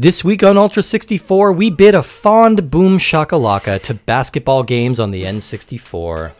This week on Ultra 64, we bid a fond boom shakalaka to basketball games on the N64.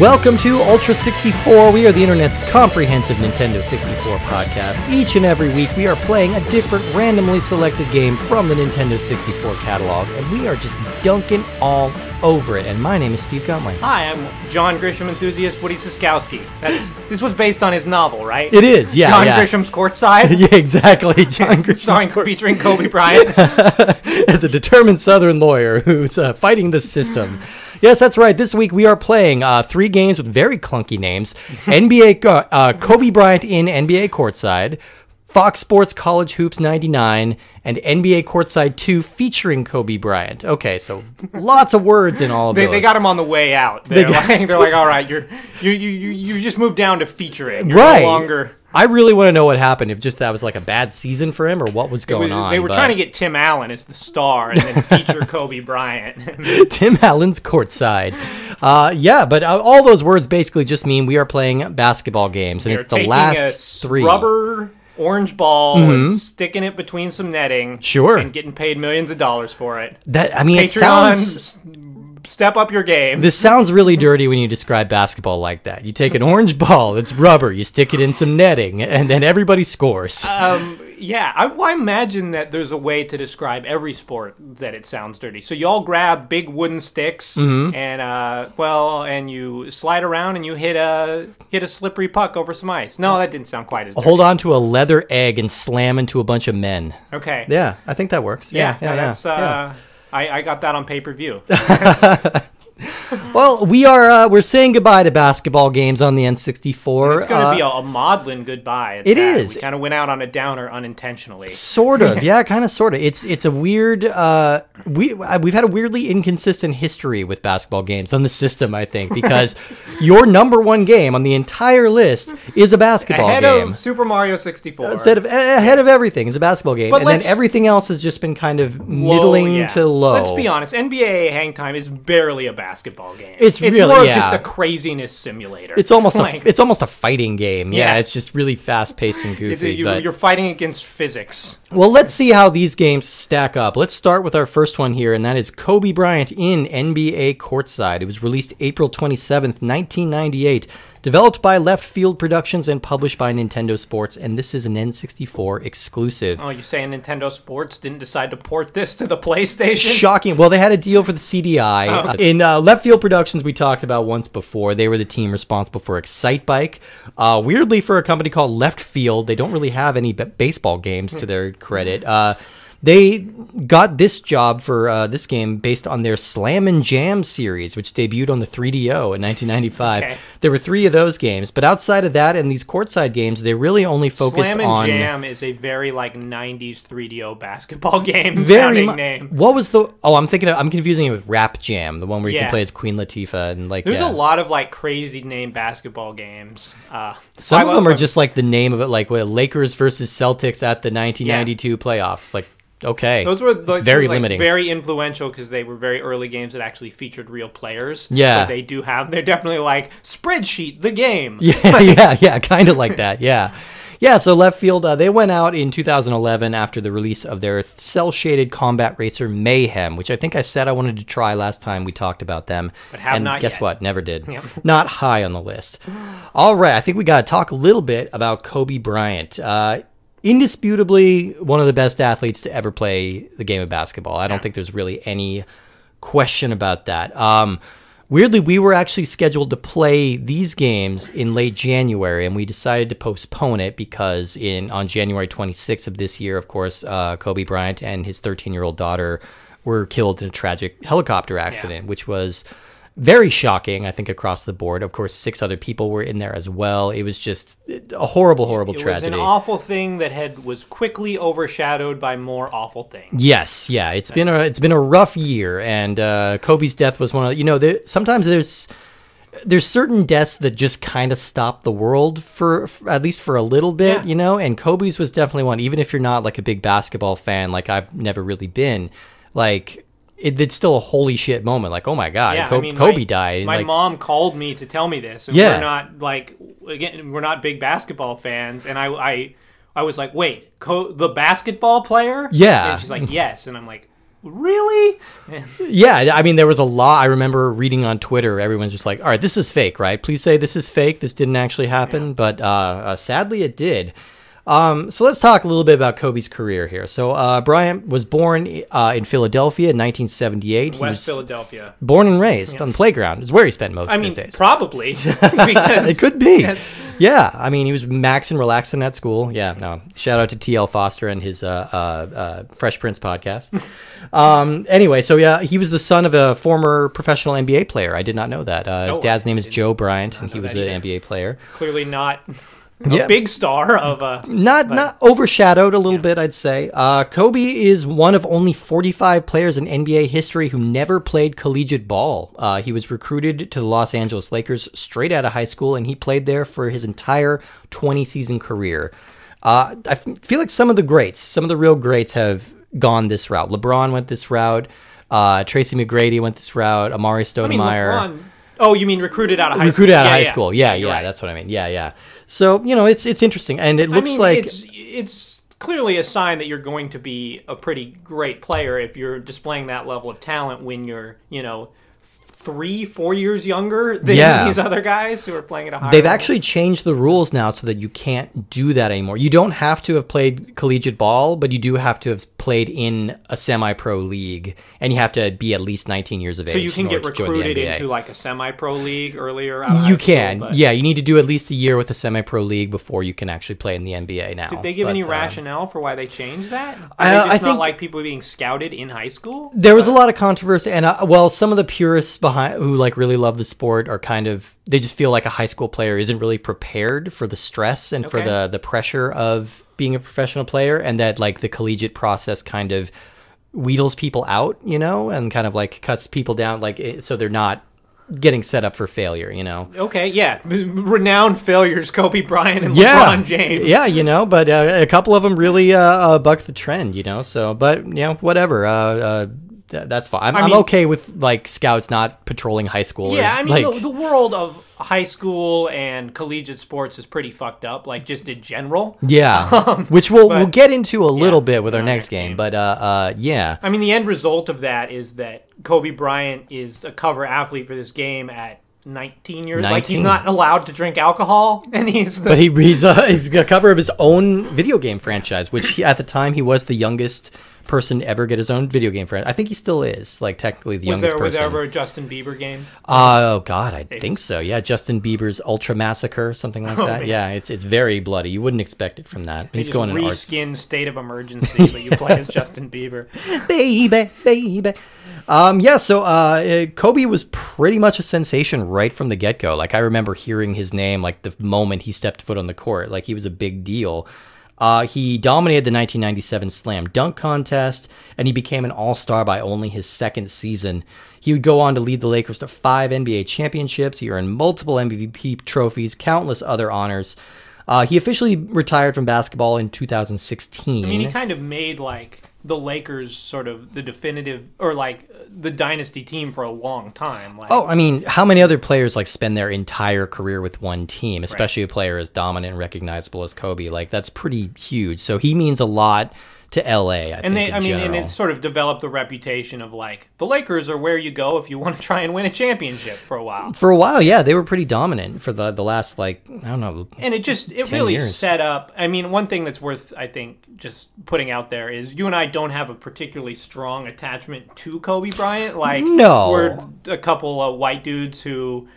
Welcome to Ultra 64. We are the internet's comprehensive Nintendo 64 podcast. Each and every week, we are playing a different randomly selected game from the Nintendo 64 catalog, and we are just dunking all over it. And my name is Steve Guntley. Hi, I'm John Grisham enthusiast Woody Siskowski. That's this was based on his novel, right? It is, yeah. John yeah. Grisham's Courtside. Yeah, exactly. John Grisham's starring featuring Kobe Bryant. as a determined Southern lawyer who's uh, fighting the system. Yes, that's right. This week we are playing uh, three games with very clunky names: NBA uh, uh, Kobe Bryant in NBA Courtside, Fox Sports College Hoops '99, and NBA Courtside 2 featuring Kobe Bryant. Okay, so lots of words in all of They, those. they got him on the way out. They're, got- like, they're like, all right, you're you you you you just moved down to featuring. You're right. No longer. I really want to know what happened. If just that was like a bad season for him, or what was going was- on. they were but- trying to get Tim Allen as the star and then feature Kobe Bryant. Tim Allen's courtside. Uh, yeah, but uh, all those words basically just mean we are playing basketball games, and it's the last three. rubber orange ball and sticking it between some netting. Sure. And getting paid millions of dollars for it. That I mean, it sounds. step up your game. This sounds really dirty when you describe basketball like that. You take an orange ball, it's rubber, you stick it in some netting, and then everybody scores. Um, yeah, I, I imagine that there's a way to describe every sport that it sounds dirty. So you all grab big wooden sticks Mm-hmm. and uh, well, and you slide around and you hit a hit a slippery puck over some ice. No, that didn't sound quite as dirty. Hold on to a leather egg and slam into a bunch of men. Okay. Yeah, I think that works. Yeah, Yeah, yeah, yeah. that's uh, I, I got that on pay per view. Well, we are uh, we're saying goodbye to basketball games on the N64. It's going to Uh, be a, a maudlin goodbye. It that. is. We kind of went out on a downer unintentionally. Sort of, yeah, kind of, sort of. It's it's a weird. Uh, we uh, we've had a weirdly inconsistent history with basketball games on the system, I think, because your number one game on the entire list is a basketball Ahead game. of Super Mario 64. Instead of ahead of everything is a basketball game, But and then everything else has just been kind of low, middling yeah. to low. Let's be honest. NBA Hang Time is barely a basketball game. It's really- more of yeah. just a craziness simulator. It's almost Like, a it's almost a fighting game. Yeah, Yeah. it's just really fast paced and goofy. you, but- you're fighting against physics. Well, let's see how these games stack up. Let's start with our first one here, and that is Kobe Bryant in NBA Courtside. It was released April 27th, 1998, developed by Left Field Productions and published by Nintendo Sports, and this is an N64 exclusive. Oh, you saying Nintendo Sports didn't decide to port this to the PlayStation? Shocking. Well, they had a deal for the CDI. Oh. In uh, Left Field Productions, we talked about once before. They were the team responsible for Excite Bike. Uh, weirdly, for a company called Left Field, they don't really have any b- baseball games to their credit. Uh, they got this job for uh, this game based on their Slam and Jam series, which debuted on the 3DO in 1995. Okay. There were three of those games, but outside of that and these courtside games, they really only focused on. Slam and on Jam is a very like '90s 3DO basketball game very sounding mu- name. What was the? Oh, I'm thinking. Of, I'm confusing it with Rap Jam, the one where you can play as Queen Latifah and like. There's yeah. a lot of like crazy name basketball games. Uh, Some I of them are them. just like the name of it, like Lakers versus Celtics at the 1992 playoffs. It's like okay, Those were the, very like, limiting. very influential because they were very early games that actually featured real players. Yeah. but they do have. They're definitely like spreadsheet the game. yeah, yeah, yeah, kind of like that. Yeah. Yeah, so Left Field, uh, they went out in 2011 after the release of their cell shaded combat racer Mayhem, which I think I said I wanted to try last time we talked about them. But have and not guess yet. what? Never did. Not high on the list. All right, I think we got to talk a little bit about Kobe Bryant. Uh, indisputably one of the best athletes to ever play the game of basketball. I don't think there's really any question about that. Um, weirdly, we were actually scheduled to play these games in late January, and we decided to postpone it because in on January 26th of this year, of course, uh, Kobe Bryant and his 13 year old daughter were killed in a tragic helicopter accident, which was very shocking, I think, across the board. Of course, six other people were in there as well. It was just a horrible, horrible It tragedy. It was an awful thing that had was quickly overshadowed by more awful things. Yes, yeah, it's been a it's been a rough year, and uh, Kobe's death was one of you know there, sometimes there's there's certain deaths that just kind of stop the world for, for at least for a little bit, Yeah. you know. And Kobe's was definitely one. Even if you're not like a big basketball fan, like I've never really been, like it, it's still a holy shit moment. Like oh my god, Yeah, Kobe, I mean, Kobe my, died. My like, mom called me to tell me this, and Yeah. we're not like again, we're not big basketball fans, and I, I, I was like, wait, Co- the basketball player? Yeah. and she's like, yes, and I'm like, really? Yeah, I mean, there was a lot. I remember reading on Twitter, everyone's just like, all right, this is fake, right? Please say this is fake. This didn't actually happen. But uh, uh, sadly, it did. Um, so let's talk a little bit about Kobe's career here. So uh, Bryant was born uh, in Philadelphia in 1978. He West was Philadelphia. born and raised on the playground. Is where he spent most I of mean, his days. probably because It could be. That's- Yeah, I mean, he was maxing, relaxing at school. Yeah, no. Shout out to T.L. Foster and his uh, uh, uh, Fresh Prince podcast. um, anyway, so yeah, he was the son of a former professional NBA player. I did not know that. Uh, his Oh, dad's name is Joe Bryant, and he was an either. NBA player. clearly not a Yeah. big star of a. Not not overshadowed a little bit, I'd say. Uh, Kobe is one of only 45 players in NBA history who never played collegiate ball. Uh, he was recruited to the Los Angeles Lakers straight out of high school, and he played there for his entire 20 season career. Uh, I f- feel like some of the greats, some of the real greats, have gone this route. LeBron went this route. Uh, Tracy McGrady went this route. Amar'e I mean, Stoudemire Oh, you mean recruited out of high recruited school? out of Yeah, high yeah. school. Yeah, yeah, right. that's what I mean. Yeah, yeah. So you know, it's it's interesting, and it I looks mean, like it's it's clearly a sign that you're going to be a pretty great player if you're displaying that level of talent when you're, you know, three, four years younger than Yeah. these other guys who are playing at a higher. They've level. actually changed the rules now so that you can't do that anymore. You don't have to have played collegiate ball, but you do have to have played in a semi-pro league, and you have to be at least 19 years of age. So you can get order to join the recruited into like a semi-pro league earlier. You can, but yeah. You need to do at least a year with a semi-pro league before you can actually play in the NBA now. Did they give But, any um, rationale for why they changed that? Are I- they I just not think- like people being scouted in high school? There was a lot of controversy, and uh, well, some of the purists behind who like really love the sport are kind of they just feel like a high school player isn't really prepared for the stress and for the the pressure of being a professional player, and that like the collegiate process kind of wheedles people out, you know, and kind of like cuts people down, like so they're not getting set up for failure, you know. Okay, yeah, renowned failures: Kobe Bryant and yeah, LeBron James. Yeah, you know, but uh, a couple of them really uh, uh, bucked the trend, you know. So, but you know, whatever. Th- that's fine. I'm, I I'm mean- okay with like scouts not patrolling high school. Yeah, I mean like, the, the world of high school and collegiate sports is pretty fucked up. Like just in general. yeah, which we'll but- we'll get into a little Yeah, bit with our next next game. game. But uh, uh, yeah, I mean, the end result of that is that Kobe Bryant is a cover athlete for this game at 19 years. Like he's not allowed to drink alcohol, and he's the but he he's uh, he's a cover of his own video game franchise, which he, at the time he was the youngest person ever get his own video game franchise. I think he still is, like technically the was youngest there was person. there ever a Justin Bieber game? Oh God, I think so. Yeah, Justin Bieber's Ultra Massacre, something like that. Oh, man. Yeah, it's it's very bloody. You wouldn't expect it from that. They He's going in art, reskin State of Emergency, but you play as Justin Bieber. baby, baby. Um, yeah. So uh, uh, Kobe was pretty much a sensation right from the get go. Like I remember hearing his name like the moment he stepped foot on the court. Like he was a big deal. Uh, he dominated the 1997 Slam Dunk contest, and he became an All Star by only his second season. He would go on to lead the Lakers to five NBA championships. He earned multiple MVP trophies, countless other honors. Uh, he officially retired from basketball in 2016. I mean, he kind of made like the Lakers sort of the definitive or like the dynasty team for a long time. Like, Oh, I mean, how many other players like spend their entire career with one team, especially a player as dominant and recognizable as Kobe? Like that's pretty huge. So he means a lot to LA. I and they, I mean, and general. it's sort of developed the reputation of like the Lakers are where you go if you want to try and win a championship for a while. for a while, yeah, they were pretty dominant for the the last like I don't know. And it just it really years. set up. I mean, one thing that's worth I think just putting out there is you and I don't have a particularly strong attachment to Kobe Bryant. Like, No. we're a couple of white dudes who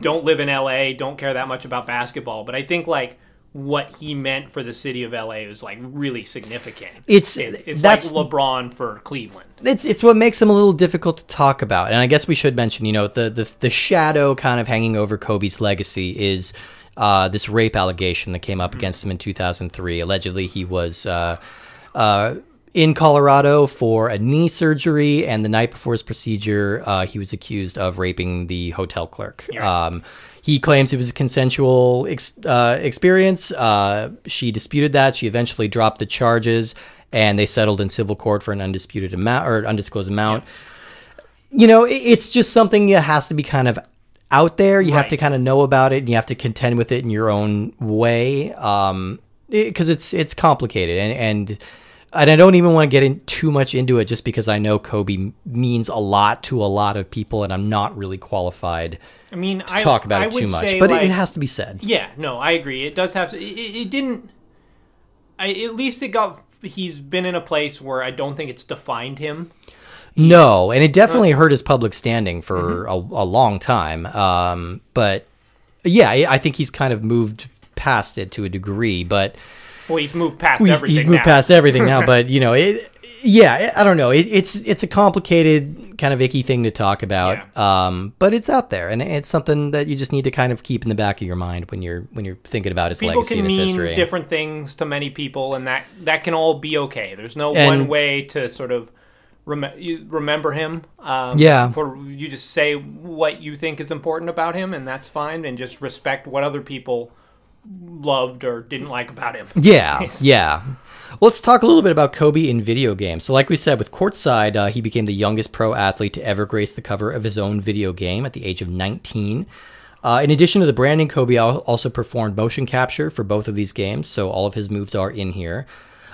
don't live in LA, don't care that much about basketball. But I think like what he meant for the city of LA was like really significant. It's It- it's that's like LeBron for Cleveland. it's it's what makes him a little difficult to talk about. And I guess we should mention, you know, the the, the shadow kind of hanging over Kobe's legacy is uh, this rape allegation that came up against him in 2003. Allegedly, he was uh, uh, in Colorado for a knee surgery, and the night before his procedure, uh, he was accused of raping the hotel clerk. Um, he claims it was a consensual ex- uh, experience. Uh, she disputed that. She eventually dropped the charges, and they settled in civil court for an undisputed amount or undisclosed amount. You know, it, it's just something that has to be kind of out there. You have to kind of know about it, and you have to contend with it in your own way. Um, because it's it's complicated, and and and I don't even want to get in too much into it, just because I know Kobe means a lot to a lot of people, and I'm not really qualified I mean, to I talk about I it too much. But like, it, has to be said. Yeah, no, I agree. It does have to. It, it didn't. I, at least it got. He's been in a place where I don't think it's defined him. No, and it definitely hurt his public standing for a, a long time. Um, but yeah, I, I think he's kind of moved past it to a degree. But Well, he's moved past he's, everything. he's moved now. past everything now. but you know, it, yeah, I don't know. It, it's it's a complicated kind of icky thing to talk about. Um, but it's out there, and it's something that you just need to kind of keep in the back of your mind when you're when you're thinking about his People legacy can and his mean history. different things to many people, and that that can all be okay. There's no And- one way to sort of rem- you remember him. Um, Yeah. For you just say what you think is important about him, and that's fine, and just respect what other people loved or didn't like about him. Yeah, yeah. Let's talk a little bit about Kobe in video games. So, like we said, with Courtside, uh, he became the youngest pro athlete to ever grace the cover of his own video game at the age of 19. Uh, in addition to the branding, Kobe also performed motion capture for both of these games, so all of his moves are in here.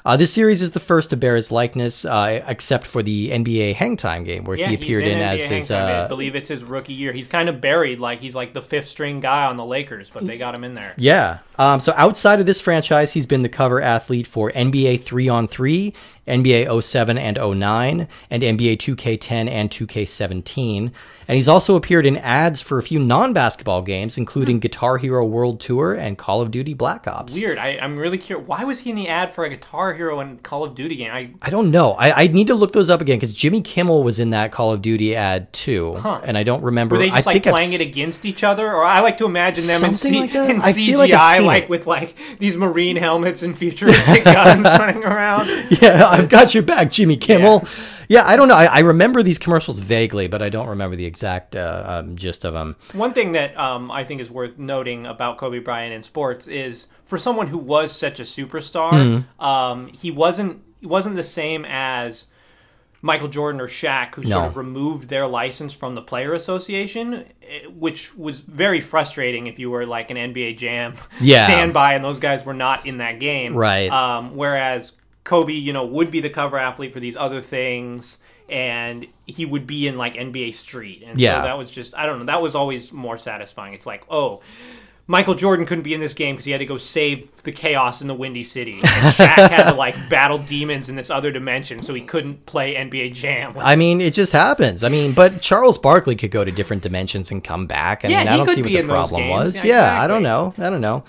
Uh, this series is the first to bear his likeness, uh, except for the NBA Hangtime game, where Yeah, he appeared in, NBA as his. Time. I Uh, believe it's his rookie year. He's kind of buried, like he's like the fifth string guy on the Lakers, but they got him in there. Yeah. Um, so outside of this franchise, he's been the cover athlete for NBA 3 on 3, NBA 07 and 09, and NBA 2K10 and 2K17. And he's also appeared in ads for a few non basketball games, including Guitar Hero World Tour and Call of Duty Black Ops. Weird. I, I'm really curious. Why was he in the ad for a Guitar Hero and Call of Duty game? I I don't know. I, I need to look those up again because Jimmy Kimmel was in that Call of Duty ad too. And I don't remember. were they just I like think I've playing it against each other, or I like to imagine them in, C- like that? in I CGI, feel like like it. with like these marine helmets and futuristic guns running around. Yeah, I've got your back, Jimmy Kimmel. Yeah, I don't know. I, I remember these commercials vaguely, but I don't remember the exact uh, um, gist of them. One thing that um, I think is worth noting about Kobe Bryant in sports is for someone who was such a superstar, Hmm. um, he wasn't he wasn't the same as Michael Jordan or Shaq, who sort of removed their license from the Player Association, eh, which was very frustrating if you were like an NBA Jam Yeah. standby and those guys were not in that game. Right. Um, whereas Kobe, you know, would be the cover athlete for these other things. And he would be in like NBA Street, and Yeah. so that was just I don't know. That was always more satisfying. It's like, oh, Michael Jordan couldn't be in this game because he had to go save the chaos in the Windy City, and Shaq had to like battle demons in this other dimension, so he couldn't play NBA Jam. I mean, it just happens. I mean, but Charles Barkley could go to different dimensions and come back. I Yeah, mean, I don't see what the problem was. Yeah, Yeah, I don't know. I don't know.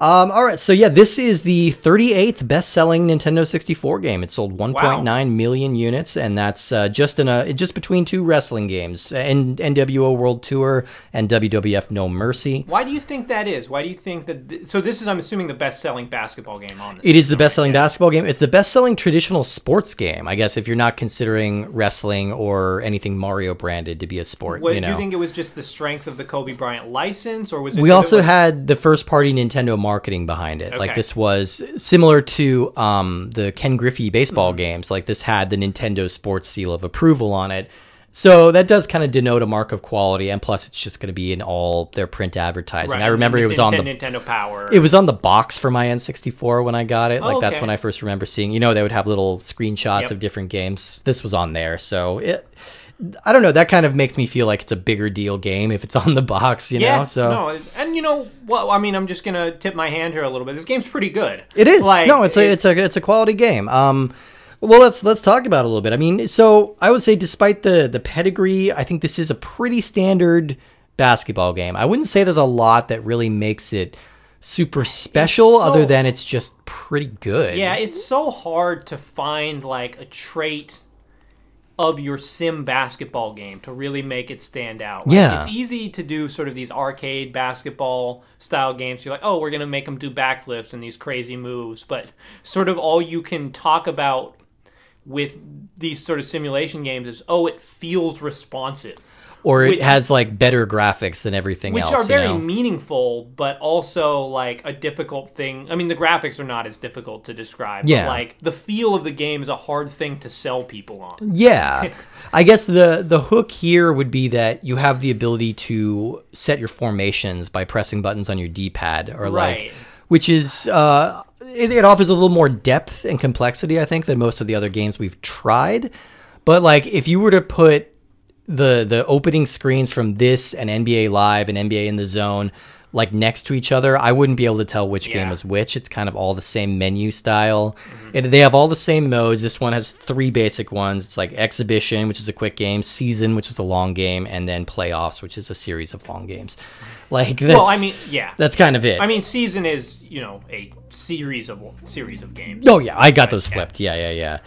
Um, all right, so yeah, this is the 38th best-selling Nintendo 64 game. It sold 1.9 million units, and that's uh, just in a just between two wrestling games, N- NWO World Tour and WWF No Mercy. Why do you think that is? Why do you think that? Th- so this is, I'm assuming, the best-selling basketball game on this. It is the best-selling basketball game. It's the best-selling traditional sports game, I guess, if you're not considering wrestling or anything Mario branded to be a sport. What, you know? Do you think it was just the strength of the Kobe Bryant license, or was it? we that it also was- had the first party Nintendo marketing behind it. Like this was similar to um, the Ken Griffey baseball games. Like this had the Nintendo Sports seal of approval on it. So that does kind of denote a mark of quality, and plus it's just going to be in all their print advertising. Right, I remember it was on the Nintendo Power. it was on the box for my N64 when I got it. Like Oh, that's okay. when I first remember seeing. You know, they would have little screenshots Yep. of different games. This was on there, so it. I don't know. That kind of makes me feel like it's a bigger deal game if it's on the box. You yeah, know, so no, and you know, well, I mean, I'm just gonna tip my hand here a little bit. This game's pretty good. It is. Like, no, it's a it- it's a it's a quality game. Um well let's let's talk about it a little bit. I mean, so I would say despite the the pedigree, I think this is a pretty standard basketball game. I wouldn't say there's a lot that really makes it super special so- other than it's just pretty good. Yeah, it's so hard to find like a trait of your sim basketball game to really make it stand out. Like, Yeah. it's easy to do sort of these arcade basketball style games. You're like, oh, we're gonna make them do backflips and these crazy moves, but sort of all you can talk about with these sort of simulation games is oh, it feels responsive. Or it which- has like better graphics than everything else. Which else. are very you know? meaningful, but also like a difficult thing. I mean, the graphics are not as difficult to describe. Yeah. But, like the feel of the game is a hard thing to sell people on. Yeah. I guess the the hook here would be that you have the ability to set your formations by pressing buttons on your D-pad or Right. like which is uh it, it offers a little more depth and complexity I think than most of the other games we've tried. But like if you were to put the the opening screens from this and NBA Live and NBA in the Zone like next to each other, I wouldn't be able to tell which game is which. It's kind of all the same menu style. Mm-hmm. And they have all the same modes. This one has three basic ones. It's like exhibition, which is a quick game, season, which is a long game, and then playoffs, which is a series of long games. Like that's, well, I mean, yeah. that's kind of it. I mean, season is you know a series of series of games. Oh yeah, I got those flipped. Yeah, yeah, yeah.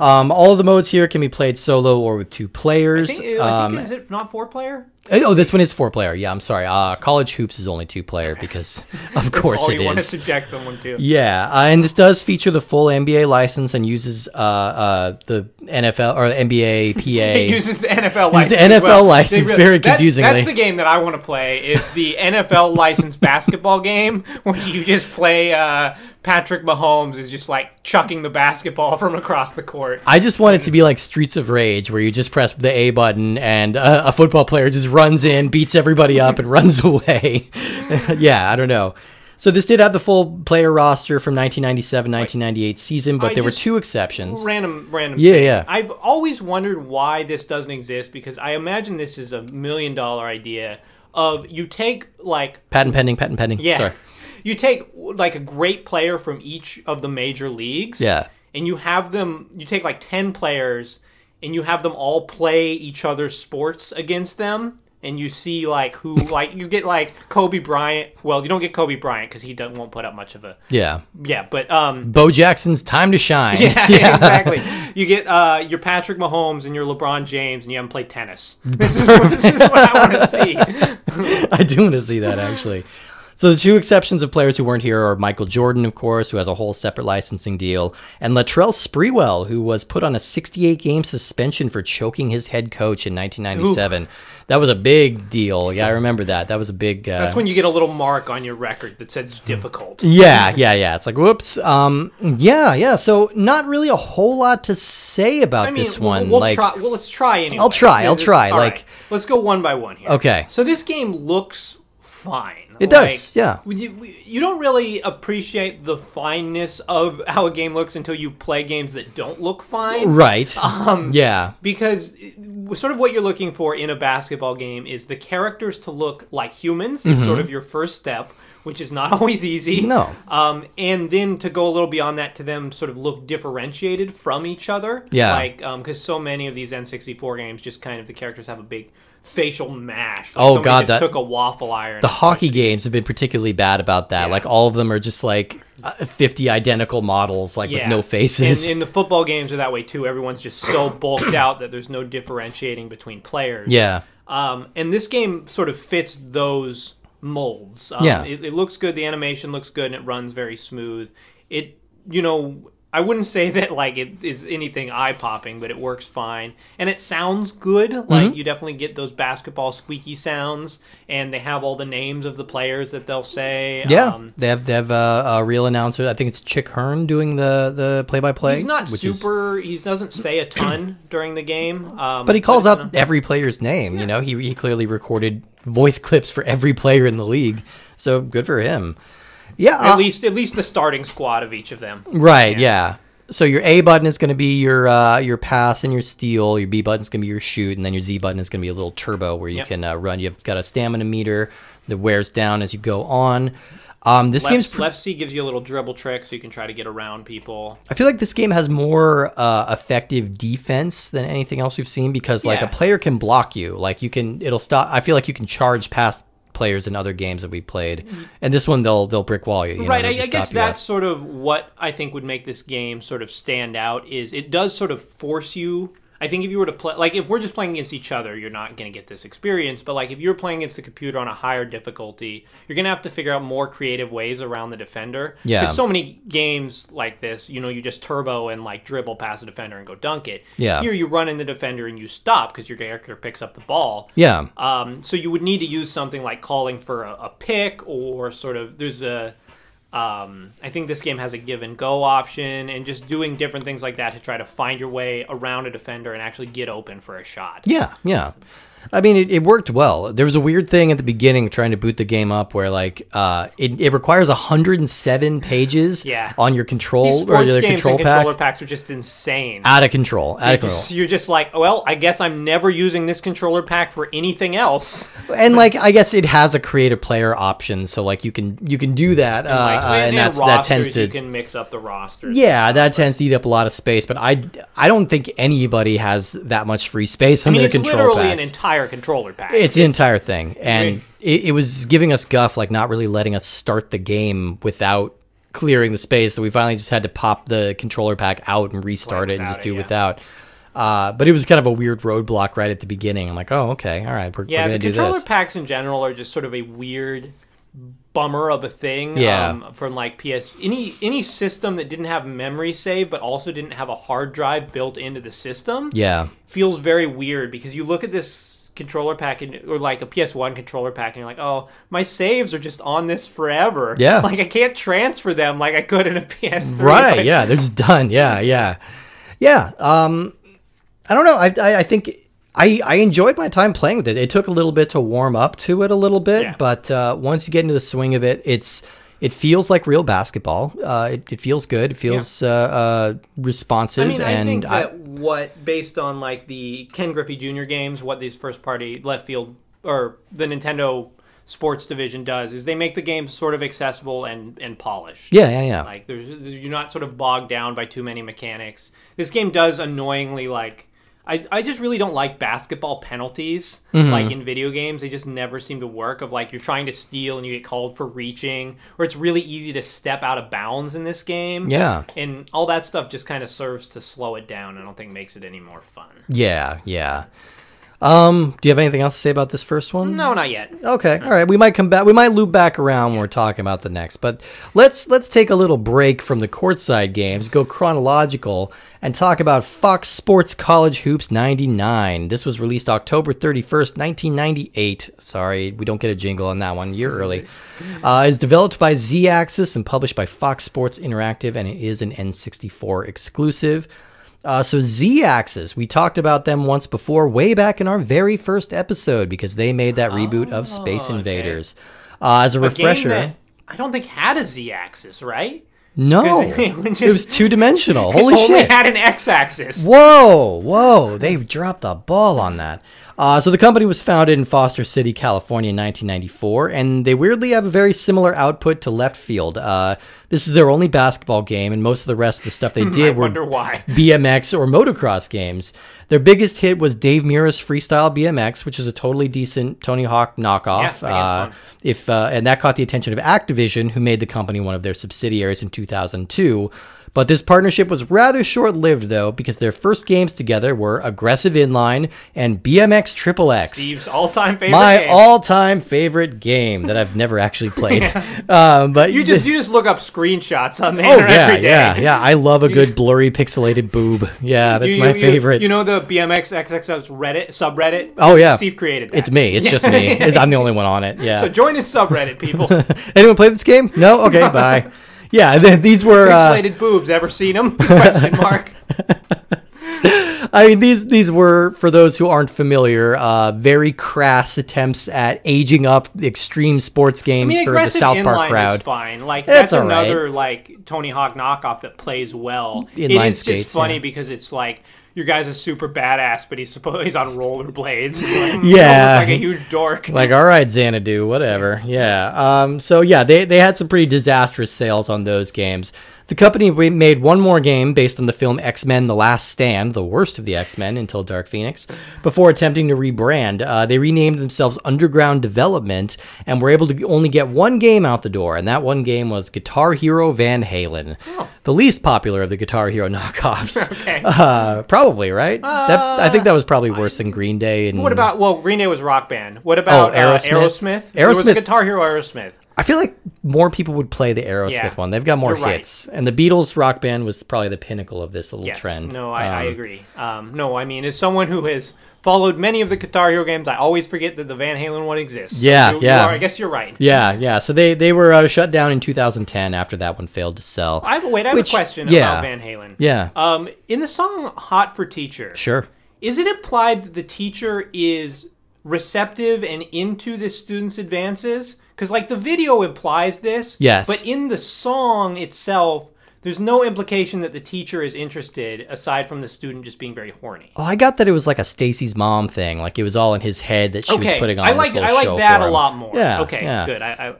Um, all of the modes here can be played solo or with two I players. think, I Um, think is it not four player? Oh, this one is four player. Yeah, I'm sorry. Uh, College Hoops is only two player because, of course, all it you want to is. subject someone to. Yeah, uh, and this does feature the full NBA license and uses uh, uh, the NFL or NBA PA. It uses the NFL license. the NFL well. license They very that- confusingly. That's the game that I want to play. Is the NFL licensed basketball game where you just play uh, Patrick Mahomes is just like chucking the basketball from across the court. I just want it to be like Streets of Rage, where you just press the A button and uh, a football player just runs in, beats everybody up, and runs away. yeah, I don't know. So this did have the full player roster from 1997, 1998 season, but I there were two exceptions. Random, random. Yeah, thing. yeah. I've always wondered why this doesn't exist because I imagine this is a million dollar idea of you take like Patent pending, patent pending. Yeah. Sorry. You take like a great player from each of the major leagues. Yeah. And you have them you take like 10 players and you have them all play each other's sports against them and you see like who like you get like Kobe Bryant. Well, you don't get Kobe Bryant cuz he don't, won't put up much of a Yeah. Yeah, but um Bo Jackson's time to shine. yeah, exactly. You get uh, your Patrick Mahomes and your LeBron James, and you haven't played tennis. This is, this is what I want to see. I do want to see that actually. So the two exceptions of players who weren't here are Michael Jordan, of course, who has a whole separate licensing deal, and Latrell Sprewell, who was put on a 68 game suspension for choking his head coach in 1997. That was a big deal. Yeah, I remember that. That was a big. Uh, That's when you get a little mark on your record that says difficult. yeah, yeah, yeah. It's like whoops. Um, yeah, yeah. So not really a whole lot to say about I mean, this we'll, one. we'll like, try. Well, let's try anyway. I'll try, I'll try, all like- let's go one by one here. Okay. So this game looks fine. It does, yeah. You, you don't really appreciate the fineness of how a game looks until you play games that don't look fine. right. Um, yeah. because sort of what you're looking for in a basketball game is the characters to look like humans is sort of your first step which is not always easy Mm-hmm. No. um, and then to go a little beyond that to them sort of look differentiated from each other Yeah. like because so many of these n64 games just kind of the characters have a big facial mash Oh, God, that- took a waffle iron The hockey games have been particularly bad about that. Yeah. Like all of them are just like uh, 50 identical models, like with no faces. and, and the football games are that way too everyone's just so bulked out that there's no differentiating between players yeah. Um, and this game sort of fits those molds. Um, Yeah. It, it looks good. The animation looks good, and it runs very smooth. It, you know, I wouldn't say that like it is anything eye popping, but it works fine, and it sounds good. Mm-hmm. Like you definitely get those basketball squeaky sounds, and they have all the names of the players that they'll say. Yeah. Um, they have they have uh, a real announcer. I think it's Chick Hearn doing the the play by play. He's not which is- super. He doesn't say a ton during the game, um, but he calls you out every player's name. You know, he he clearly recorded voice clips for every player in the league. So good for him. Yeah. at uh, least at least the starting squad of each of them. Right, yeah. So your A button is going to be your uh, your pass and your steal. Your B button is going to be your shoot, and then your Z button is going to be a little turbo where you Yep. can uh, run. You've got a stamina meter that wears down as you go on. Um, this game's. Left, Pr- left C gives you a little dribble trick, so you can try to get around people. I feel like this game has more uh, effective defense than anything else we've seen because like Yeah. a player can block you. Like you can, it'll stop. I feel like you can charge past players in other games that we played, mm-hmm. and this one they'll they'll brick wall you. you know, right, I, I guess that's sort of what I think would make this game sort of stand out. Is it does sort of force you. I think if you were to play, like, if we're just playing against each other, you're not going to get this experience. But like, if you're playing against the computer on a higher difficulty, you're going to have to figure out more creative ways around the defender. Yeah. There's so many games like this. You know, you just turbo and like dribble past the defender and go dunk it. Yeah. Here, you run in the defender and you stop because your character picks up the ball. Yeah. Um, so you would need to use something like calling for a, a pick or sort of there's a um, I think this game has a give and go option and just doing different things like that to try to find your way around a defender and actually get open for a shot. Yeah, yeah. I mean, it, it worked well. There was a weird thing at the beginning trying to boot the game up where, like, uh, it, it requires 107 pages Yeah. on your control These or your games control and pack. controller packs are just insane. Out of control. Out of control. Just- You're just like, well, I guess I'm never using this controller pack for anything else. and like I guess it has a creative player option, so like you can you can do that, uh, Like, uh, and in that's that tends to you can mix up the rosters. yeah that tends to eat up a lot of space. But I I don't think anybody has that much free space I mean, their it's control literally an packs. Entire controller pack. it's the entire thing, and it, it was giving us guff, like not really letting us start the game without clearing the space. So we finally just had to pop the controller pack out and restart it and just do it, yeah. without. Uh, but it was kind of a weird roadblock right at the beginning. I'm like, oh, okay, all right, we're, Yeah, we're gonna do this. controller packs in general are just sort of a weird bummer of a thing. Yeah. Um, from like PS, any any system that didn't have memory save but also didn't have a hard drive built into the system yeah, feels very weird because you look at this controller pack and, or like a PS1 controller pack and you're like, oh, my saves are just on this forever. Yeah. like I can't transfer them like I could in a PS3. right. Like, yeah, they're just done. Yeah, yeah, yeah. Um, I don't know. I I, I think. I, I enjoyed my time playing with it. It took a little bit to warm up to it a little bit, Yeah. but uh, once you get into the swing of it, it's it feels like real basketball. Uh, it, it feels good. It feels uh, uh, responsive, I mean, I and think that what based on like the Ken Griffey Jr. games, what these first party left field or the Nintendo sports division does is they make the game sort of accessible and and polished. yeah, yeah, yeah. Like there's, there's you're not sort of bogged down by too many mechanics. This game does annoyingly like I, I just really don't like basketball penalties Mm-hmm. like in video games. They just never seem to work. Of like you're trying to steal and you get called for reaching, or it's really easy to step out of bounds in this game. yeah, And all that stuff just kind of serves to slow it down. I don't think makes it any more fun. yeah, yeah. Um, do you have anything else to say about this first one? No, not yet. Okay, all right. We might come back. We might loop back around when we're talking about the next. But let's let's take a little break from the courtside games, go chronological, and talk about Fox Sports College Hoops '99. This was released October 31st, 1998. Sorry, we don't get a jingle on that one. Year early. Uh, it's developed by Z Axis and published by Fox Sports Interactive, and it is an N64 exclusive. Uh, so Z Axis, we talked about them once before, way back in our very first episode, because they made that reboot of Space okay. Invaders. Uh, as a A refresher, I don't think had a z-axis, right? No, it it, was two dimensional. Holy Only shit! had an x-axis. Whoa, whoa! They dropped the ball on that. Uh, so the company was founded in Foster City, California, in 1994, and they weirdly have a very similar output to Left Field. Uh, this is their only basketball game, and most of the rest of the stuff they did were. BMX or motocross games. Their biggest hit was Dave Mirra's Freestyle BMX, which is a totally decent Tony Hawk knockoff. Yeah, uh, if uh, and that caught the attention of Activision, who made the company one of their subsidiaries in 2002. But this partnership was rather short-lived, though, because their first games together were Aggressive Inline and BMX Triple X Steve's all-time favorite my all-time favorite game that I've never actually played. um, but you just you just look up screenshots on the oh internet yeah, every day. yeah, yeah. I love a good blurry pixelated boob. Yeah, that's You- my you- you- favorite. You, know the BMX XXX Reddit subreddit? Oh, yeah. Steve created that. it's me. It's just me. I'm the only one on it. Yeah. So join his subreddit, people. Anyone play this game? No. Okay. Bye. Yeah. These were. Uh, boobs. Ever seen them? Question mark. I mean, these these were for those who aren't familiar, uh, very crass attempts at aging up extreme sports I games mean, for the South Park crowd. fine. Like That's that's, all right. another like Tony Hawk knockoff that plays well. it Inline is skates, just funny yeah. because it's like your guy's a super badass, but he's supposed he's on rollerblades. Like, Yeah. like a huge dork. like all right xanadu whatever yeah um so yeah they they had some pretty disastrous sales on those games the company made one more game based on the film X-Men The Last Stand, the worst of the X-Men until Dark Phoenix, before attempting to rebrand. Uh, they renamed themselves Underground Development and were able to only get one game out the door, and that one game was Guitar Hero Van Halen, the least popular of the Guitar Hero knockoffs. Okay. Uh, probably right. that I think that was probably worse than Green Day. And What about well, Green Day was rock band. What about Oh, Aerosmith? Uh, Aerosmith? There was Aerosmith- Guitar Hero Aerosmith. I feel like more people would play the Aerosmith Yeah, one. They've got more you're right. hits, and the Beatles rock band was probably the pinnacle of this little Yes. trend. No, I, I Um, agree. Um, no, I mean, as someone who has followed many of the Guitar Hero games, I always forget that the Van Halen one exists. Yeah, you yeah. are- I guess you're right. Yeah, yeah. So they they were uh, shut down in 2010 after that one failed to sell. I have, wait, I have Which- a question yeah. about Van Halen. yeah, Um, in the song "Hot for Teacher," sure. is it implied that the teacher is receptive and into the student's advances? Because like the video implies this. Yes. But in the song itself, there's no implication that the teacher is interested, aside from the student just being very horny. Oh, I got that it was like a Stacy's mom thing. Like it was all in his head that she was okay, putting on. I like I like that a lot more. Yeah. Okay. yeah. Good. I. I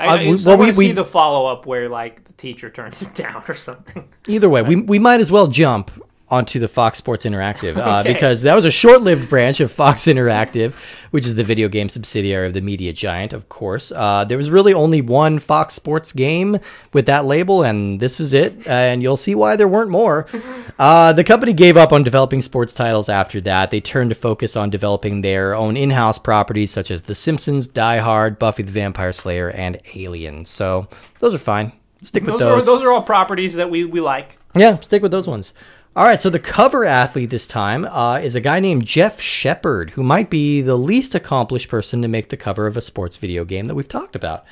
I, Uh, I, we- I well, we- want to we- see the follow up where like the teacher turns him down or something. Either way, we, we might as well jump onto the Fox Sports Interactive uh, Okay. because that was a short-lived branch of Fox Interactive, which is the video game subsidiary of the media giant, of course. Uh, there was really only one Fox Sports game with that label, and this is it. And you'll see why there weren't more. Uh, the company gave up on developing sports titles after that. They turned to focus on developing their own in-house properties such as The Simpsons, Die Hard, Buffy the Vampire Slayer, and Alien. So those are fine. Stick with Those, are those are all properties that we, we like. yeah, stick with those ones. All right, so the cover athlete this time uh, is a guy named Jeff Sheppard, who might be the least accomplished person to make the cover of a sports video game that we've talked about.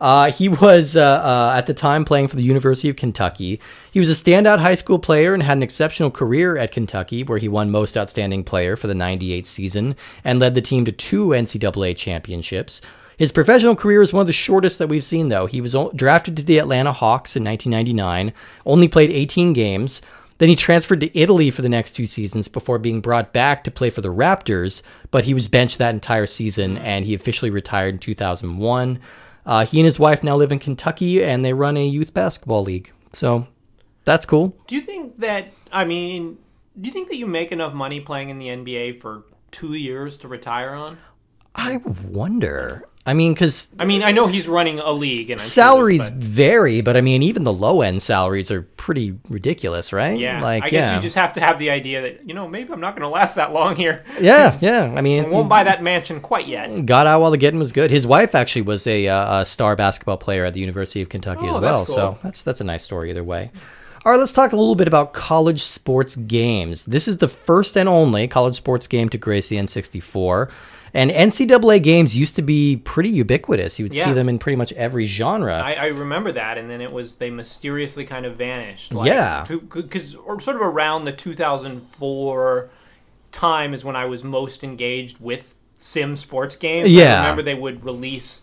Uh, he was uh, uh, at the time playing for the University of Kentucky. He was a standout high school player and had an exceptional career at Kentucky, where he won Most Outstanding Player for the '98 season and led the team to two NCAA championships. His professional career is one of the shortest that we've seen, though. He was drafted to the Atlanta Hawks in 1999, only played 18 games. Then he transferred to Italy for the next two seasons before being brought back to play for the Raptors, but he was benched that entire season and he officially retired in 2001. Uh, he and his wife now live in Kentucky and they run a youth basketball league. So that's cool. Do you think that I mean, do you think that you make enough money playing in the NBA for two years to retire on? I wonder. I mean, because I mean, I know he's running a league, and I'm sure salaries this, but- vary, but I mean, even the low end salaries are pretty ridiculous, right? yeah, like I guess yeah, you just have to have the idea that you know maybe I'm not going to last that long here. yeah, yeah. I mean, I won't buy that mansion quite yet. got out while the getting was good. His wife actually was a, uh, a star basketball player at the University of Kentucky Oh, as that's well. So that's that's a nice story either way. All right, let's talk a little bit about college sports games. This is the first and only college sports game to grace the N64. And NCAA games used to be pretty ubiquitous. You would see them in pretty much every genre. I, I remember that, and then it was they mysteriously kind of vanished. Like, Yeah. because sort of around the 2004 time is when I was most engaged with sim sports games. Yeah. I remember they would release.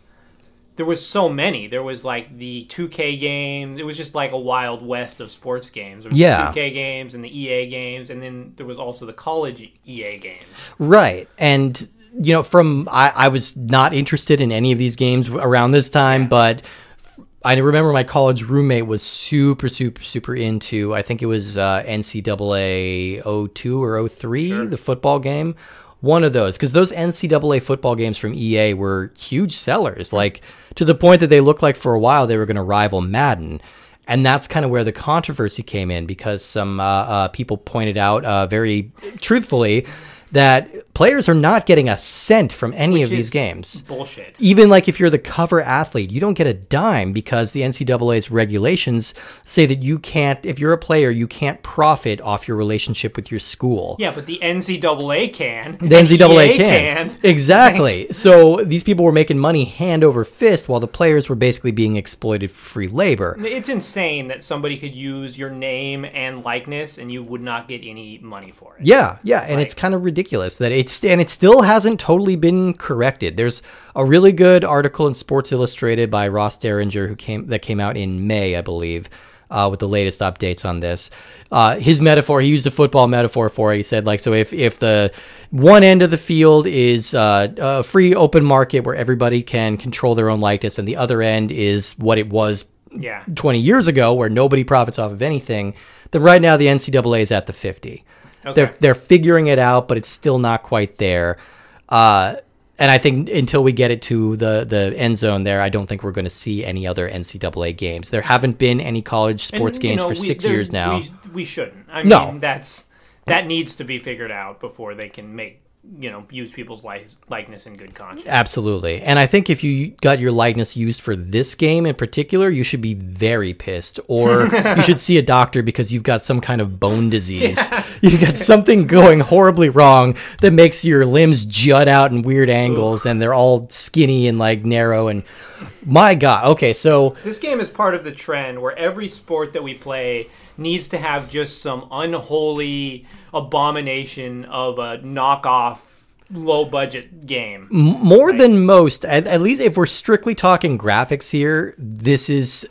There was so many. There was like the 2K game. It was just like a wild west of sports games. There was Yeah. the 2K games and the EA games, and then there was also the college EA games. Right. And you know, from I, I was not interested in any of these games around this time, but I remember my college roommate was super, super, super into. I think it was uh, NCAA 02 or 03, Sure. the football game. One of those, because those NCAA football games from EA were huge sellers, like to the point that they looked like for a while they were going to rival Madden. And that's kind of where the controversy came in because some uh, uh, people pointed out uh, very truthfully that players are not getting a cent from any of these games. Bullshit. Even like if you're the cover athlete, you don't get a dime because the NCAA's regulations say that you can't, if you're a player, you can't profit off your relationship with your school. Yeah, but the NCAA can. The NCAA EA can. Exactly. so these people were making money hand over fist while the players were basically being exploited for free labor. It's insane that somebody could use your name and likeness and you would not get any money for it. Yeah, yeah, and it's kind of ridiculous that it's and it still hasn't totally been corrected. There's a really good article in Sports Illustrated by Ross Dellenger who came that came out in May, I believe, uh, with the latest updates on this. Uh, his metaphor, he used a football metaphor for it. He said like, so if if the one end of the field is uh, a free open market where everybody can control their own likeness, and the other end is what it was Yeah. 20 years ago where nobody profits off of anything, then right now the NCAA is at the 50. They're they're figuring it out, but it's still not quite there. Uh, and I think until we get it to the the end zone there, I don't think we're going to see any other NCAA games. There haven't been any college sports And, games know, for we- six years now. We, we shouldn't. I No. mean, that's that needs to be figured out before they can make you know use people's li- likeness in good conscience. Absolutely. And I think if you got your likeness used for this game in particular, you should be very pissed. Or you should see a doctor because you've got some kind of bone disease. You've got something going horribly wrong that makes your limbs jut out in weird angles and they're all skinny and like narrow. And my God. Okay. So This game is part of the trend where every sport that we play needs to have just some unholy abomination of a knockoff low budget game. more than most, at, at least if we're strictly talking graphics here, this is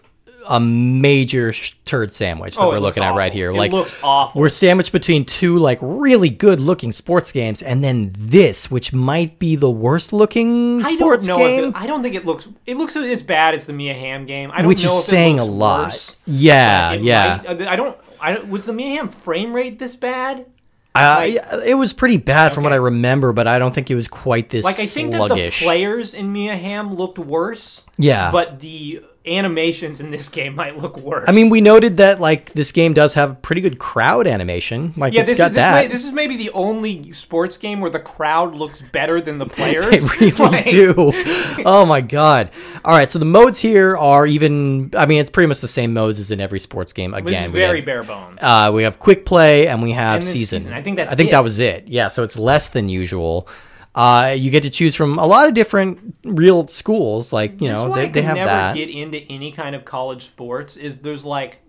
a major turd sandwich that Oh, we're looking at right here. It like looks awful. We're sandwiched between two like really good looking sports games, and then this, which might be the worst looking I sports don't know. game, it, I don't think it looks. It looks as bad as the Mia Hamm game. I don't which know is saying a lot. worse, Yeah, yeah. might- uh, I don't. I don't. Was the Mia Hamm frame rate this bad? Uh, I, it was pretty bad from what I remember, but I don't think it was quite this Like I think sluggish. that the players in Mia Hamm looked worse. Yeah. But the animations in this game might look worse. I mean, we noted that like this game does have pretty good crowd animation. Like yeah, it's this got is this, that. may, this is maybe the only sports game where the crowd looks better than the players. They really Like, do. Oh my god! All right, so the modes here are even. I mean, it's pretty much the same modes as in every sports game. Again, very have, bare bones. uh, we have quick play and we have And season. season. I think that's I think it. that was it. Yeah, so it's less than usual. Uh, you get to choose from a lot of different real schools. Like you know, they, they have never that. get into any kind of college sports. Is there's like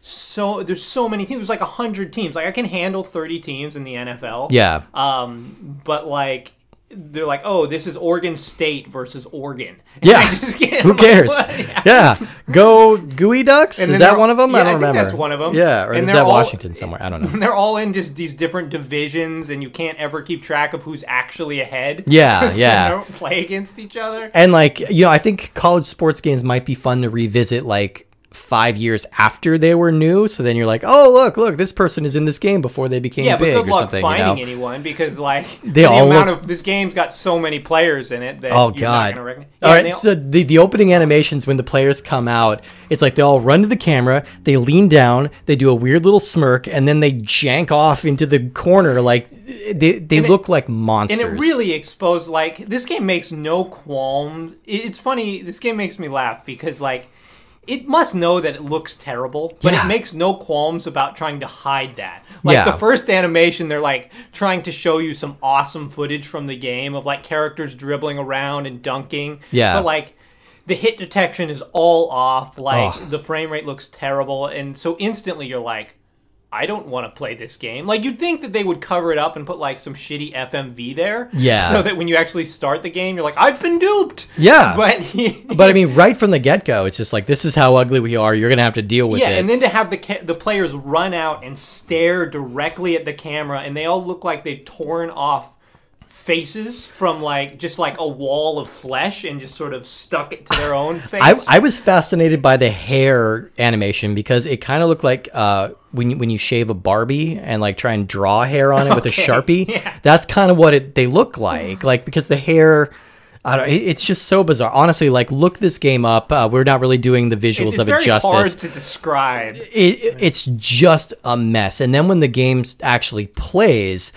so there's so many teams. There's like hundred teams. Like I can handle thirty teams in the NFL. yeah. Um, but like they're like, oh, this is Oregon State versus Oregon. And Yeah. I Who like, cares? what? yeah. Go Geoducks. Is that one of them? yeah, I I don't think remember. that's one of them. Yeah, or And is they're that all- Washington somewhere? I don't know. They're all in just these different divisions, and you can't ever keep track of who's actually ahead. Yeah. they yeah. don't play against each other. And like, you know, I think college sports games might be fun to revisit like five years after they were new. So then you're like, oh look, look, this person is in this game before they became Yeah, but big good or luck something. finding you know? anyone because like They the all amount look- of this game's got so many players in it that Oh you're god! Not gonna recognize. all Yeah, right, and so the the opening animations when the players come out, it's like they all run to the camera, they lean down, they do a weird little smirk, and then they jank off into the corner like they they And it- look like monsters. and it really exposed like this game makes no qualms. It's funny. This game makes me laugh because like it must know that it looks terrible, but Yeah. it makes no qualms about trying to hide that. Like Yeah. the first animation, they're like trying to show you some awesome footage from the game of like characters dribbling around and dunking. Yeah. but like. The hit detection is all off. Like the frame rate looks terrible, and so instantly you're like, I don't want to play this game. Like you'd think that they would cover it up and put like some shitty FMV there. Yeah. So that when you actually start the game, you're like, I've been duped. Yeah. But But I mean, right from the get go, it's just like this is how ugly we are. You're gonna have to deal with yeah, it. Yeah, and then to have the ca- the players run out and stare directly at the camera, and they all look like they've torn off faces from like just like a wall of flesh and just sort of stuck it to their own face. I, I was fascinated by the hair animation because it kind of looked like uh, when you, when you shave a Barbie and like try and draw hair on it with a sharpie. yeah. That's kind of what it they look like. Like because the hair. I don't, it's just so bizarre. Honestly, like look this game up. Uh, we're not really doing the visuals it's of it justice. very hard to describe. It, it's just a mess. And then when the game actually plays,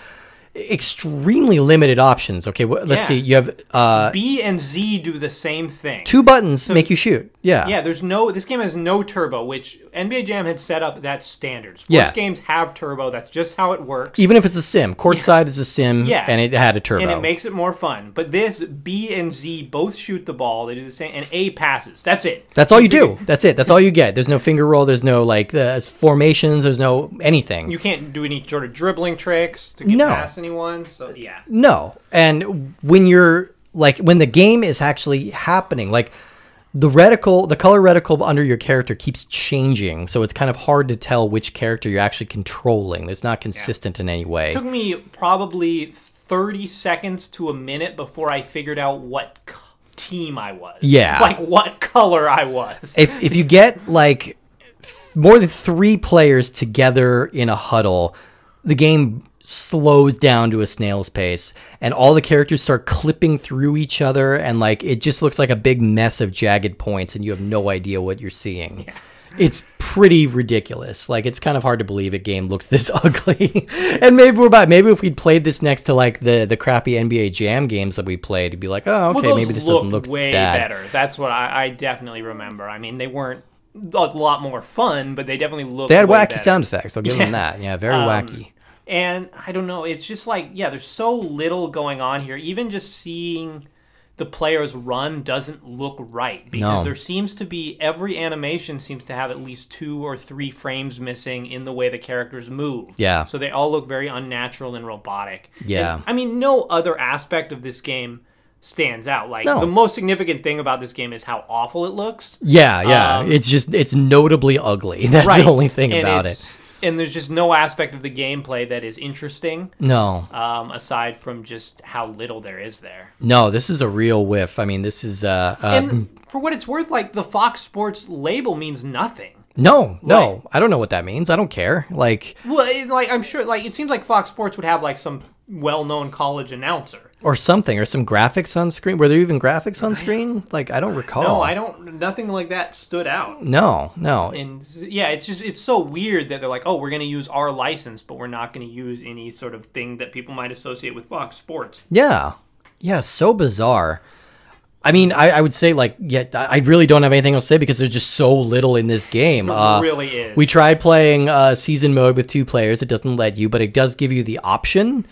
extremely limited options. Okay, wh- let's Yeah. see. You have uh, B and Z do the same thing. two buttons make you shoot. Yeah. Yeah, there's no. This game has no turbo, which NBA Jam had set up. that standard. Sports Yeah. games have turbo. That's just how it works. Even if it's a sim, courtside is a sim, Yeah. and it had a turbo. and it makes it more fun. But this B and Z both shoot the ball. They do the same, and A passes. That's it. That's all you do. That's it. That's all you get. There's no finger roll. There's no like the formations. There's no anything. You can't do any sort of dribbling tricks to get No. past anyone. So yeah, no. And when you're like when the game is actually happening, like the reticle, the color reticle under your character keeps changing, so it's kind of hard to tell which character you're actually controlling. It's not consistent in any way. it took me probably thirty seconds to a minute before I figured out what team I was. Yeah. like what color I was. if if you get like more than three players together in a huddle, the game slows down to a snail's pace and all the characters start clipping through each other and like it just looks like a big mess of jagged points and you have no idea what you're seeing. it's pretty ridiculous. Like it's kind of hard to believe a game looks this ugly. and maybe we're about maybe if we'd played this next to like the the crappy NBA Jam games that we played, it'd be like, oh, okay, well, maybe this doesn't look way bad. better. That's what I, I definitely remember. I mean, they weren't a lot more fun, but they definitely looked. They had wacky better. sound effects. I'll give them that. Yeah, very Um, wacky. And I don't know. It's just like yeah, there's so little going on here. Even just seeing the players run doesn't look right because No. there seems to be every animation seems to have at least two or three frames missing in the way the characters move. Yeah. So they all look very unnatural and robotic. Yeah. And, I mean, no other aspect of this game stands out. Like No. the most significant thing about this game is how awful it looks. Yeah, yeah. um, it's just it's notably ugly. That's the only thing And about it. And there's just no aspect of the gameplay that is interesting, No, um, aside from just how little there is there. no. This is a real whiff. I mean, this is uh, uh And for what it's worth, like the Fox Sports label means nothing. no, no. I don't know what that means. I don't care. Like Well, it, like I'm sure, like it seems like Fox Sports would have like some well-known college announcer. Or something or some graphics on screen. Were there even graphics on screen? Like I don't recall. No, I don't. Nothing like that stood out. No, no. And yeah, it's just it's so weird that they're like, oh, we're going to use our license, but we're not going to use any sort of thing that people might associate with Fox Sports. Yeah. Yeah, so bizarre. I mean, I, I would say like, yeah, I I really don't have anything else to say because there's just so little in this game. Uh, really is. we tried playing uh, season mode with two players. It doesn't let you, but it does give you the option,